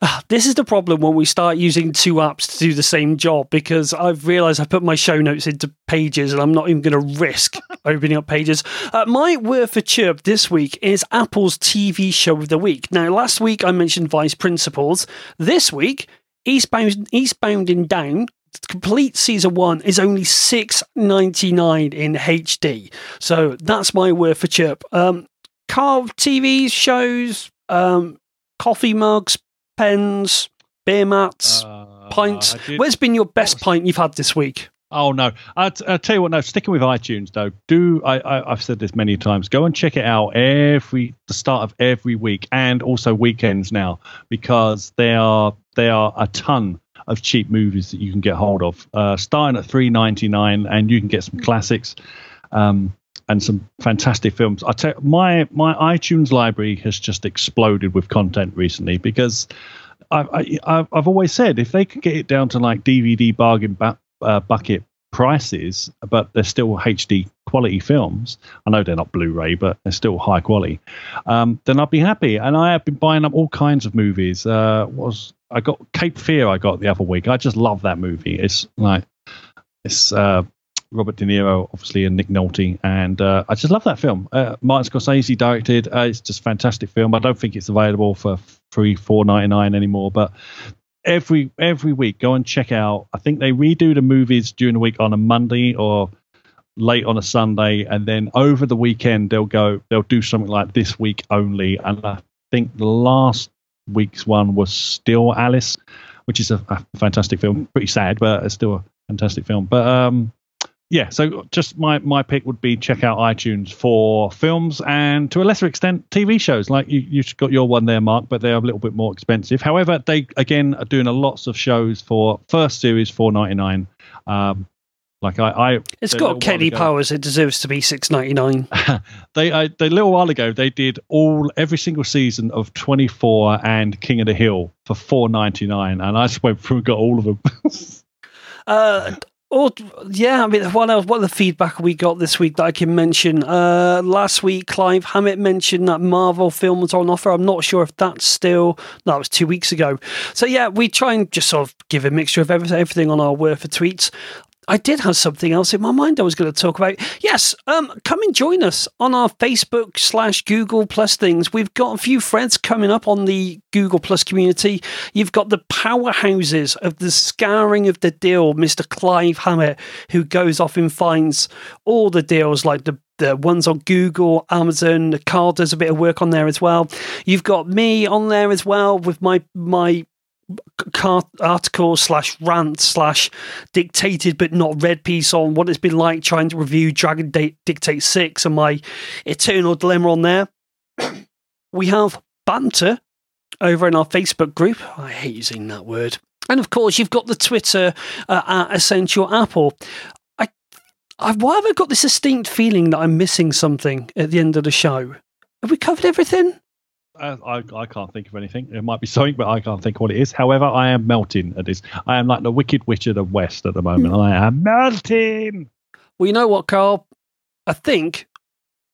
Ah, this is the problem when we start using two apps to do the same job because I've realized I put my show notes into pages and I'm not even going to risk opening up pages. Uh, my word for chirp this week is Apple's TV show of the week. Now, last week I mentioned Vice Principals. This week, Eastbound, Eastbound and Down. Complete season one is only six ninety nine in HD, so that's my word for chirp. Um, car TV shows, um, coffee mugs, pens, beer mats, pints. Uh, did- Where's been your best pint you've had this week? Oh no! I I tell you what. No, sticking with iTunes though. Do I, I? I've said this many times. Go and check it out every the start of every week and also weekends now because there are there are a ton of cheap movies that you can get hold of. Uh, starting at three ninety nine, and you can get some classics. Um, and some fantastic films. I tell my my iTunes library has just exploded with content recently because I, I I've- always said if they could get it down to like DVD bargain ba- uh, bucket prices, but they're still HD quality films. I know they're not Blu-ray, but they're still high quality. Um, then I'd be happy. And I have been buying up all kinds of movies. Uh, was I got Cape Fear? I got the other week. I just love that movie. It's like it's uh, Robert De Niro, obviously, and Nick Nolte, and uh, I just love that film. Uh, Martin Scorsese directed. Uh, it's just fantastic film. I don't think it's available for free four ninety nine anymore, but every every week go and check out. I think they redo the movies during the week on a Monday or late on a Sunday, and then over the weekend they'll go they'll do something like this week only. And I think the last week's one was still Alice, which is a, a fantastic film. Pretty sad, but it's still a fantastic film. But um, yeah, so just my my pick would be check out iTunes for films and to a lesser extent TV shows. Like you you got your one there, Mark, but they're a little bit more expensive. However, they again are doing a lots of shows for first series four ninety nine. Um, Like I, I It's got Kenny ago- Powers. It deserves to be six ninety nine. they I, they, a little while ago they did all every single season of 24 and King of the Hill for 4.99 and I just went through and got all of them. Uh, or yeah, I mean, what else? What the feedback we got this week that I can mention? Uh, last week, Clive Hammett mentioned that Marvel film was on offer. I'm not sure if that's still. No, it was two weeks ago. So yeah, we try and just sort of give a mixture of everything, on our word for tweets. I did have something else in my mind I was going to talk about. Yes, um, come and join us on our Facebook slash Google Plus things. We've got a few threads coming up on the Google Plus community. You've got the powerhouses of the scouring of the deal, Mr. Clive Hammett, who goes off and finds all the deals like the the ones on Google, Amazon. Carl does a bit of work on there as well. You've got me on there as well with my my article slash rant slash dictated but not read piece on what it's been like trying to review Dragon Date Dictate 6 and my eternal dilemma on there. we have banter over in our Facebook group. I hate using that word. And of course, you've got the Twitter uh, at Essential Apple. I, I, why have I got this distinct feeling that I'm missing something at the end of the show? Have we covered everything? I, I, can't think of anything. It might be something, but I can't think what it is. However, I am melting at this. I am like the Wicked Witch of the West at the moment. I am melting. Well, you know what, Carl? I think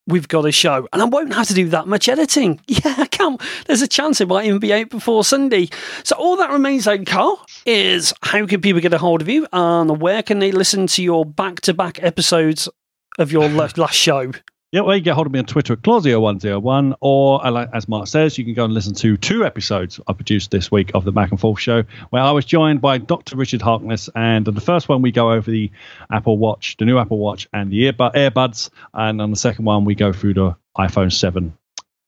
we've got a show, and I won't have to do that much editing. Yeah, I can't. There's a chance it might even be out before Sunday. So all that remains, then, Carl, is how can people get a hold of you, and where can they listen to your back-to-back episodes of your last show? Yeah, well, you get hold of me on Twitter at Clausio101, or uh, as Mark says, you can go and listen to two episodes I produced this week of the Back and Forth Show, where I was joined by Dr. Richard Harkness. And the first one, we go over the Apple Watch, the new Apple Watch, and the earbud, earbuds. And on the second one, we go through the iPhone 7.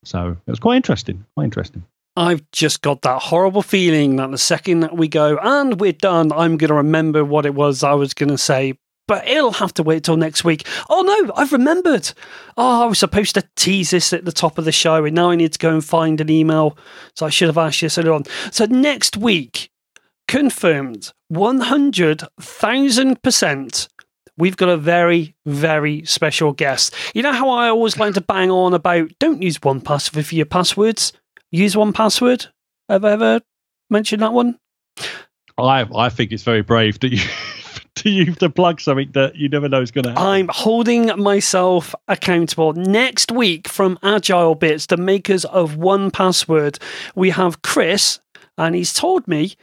So it was quite interesting. Quite interesting. I've just got that horrible feeling that the second that we go and we're done, I'm going to remember what it was I was going to say. But it'll have to wait till next week. Oh no, I've remembered. Oh, I was supposed to tease this at the top of the show, and now I need to go and find an email. So I should have asked you earlier on. So next week, confirmed 100,000%. We've got a very, very special guest. You know how I always like to bang on about don't use one password for your passwords? use 1Password? Have I ever mentioned that one? I I think it's very brave that you to you to plug something that you never know is going to happen. I'm holding myself accountable. Next week from AgileBits, the makers of 1Password, we have Chris, and he's told me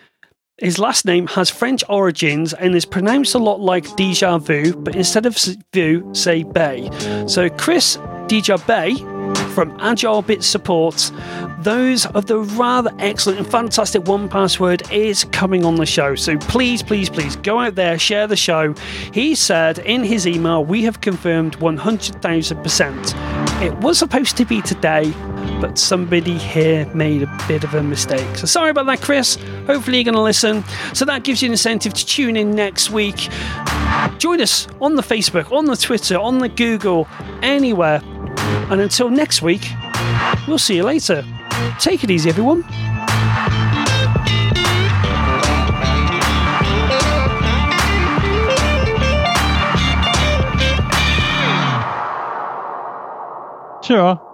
his last name has French origins and is pronounced a lot like Deja Vu, but instead of vu, say Bay. So Chris Deja Bay from AgileBits Support, those of the rather excellent and fantastic 1Password is coming on the show. So please, please, please go out there, share the show. He said in his email, we have confirmed 100,000%. It was supposed to be today, but somebody here made a bit of a mistake. So sorry about that, Chris. Hopefully, you're going to listen. So that gives you an incentive to tune in next week. Join us on the Facebook, on the Twitter, on the Google, anywhere. And until next week, we'll see you later. Take it easy, everyone. Sure.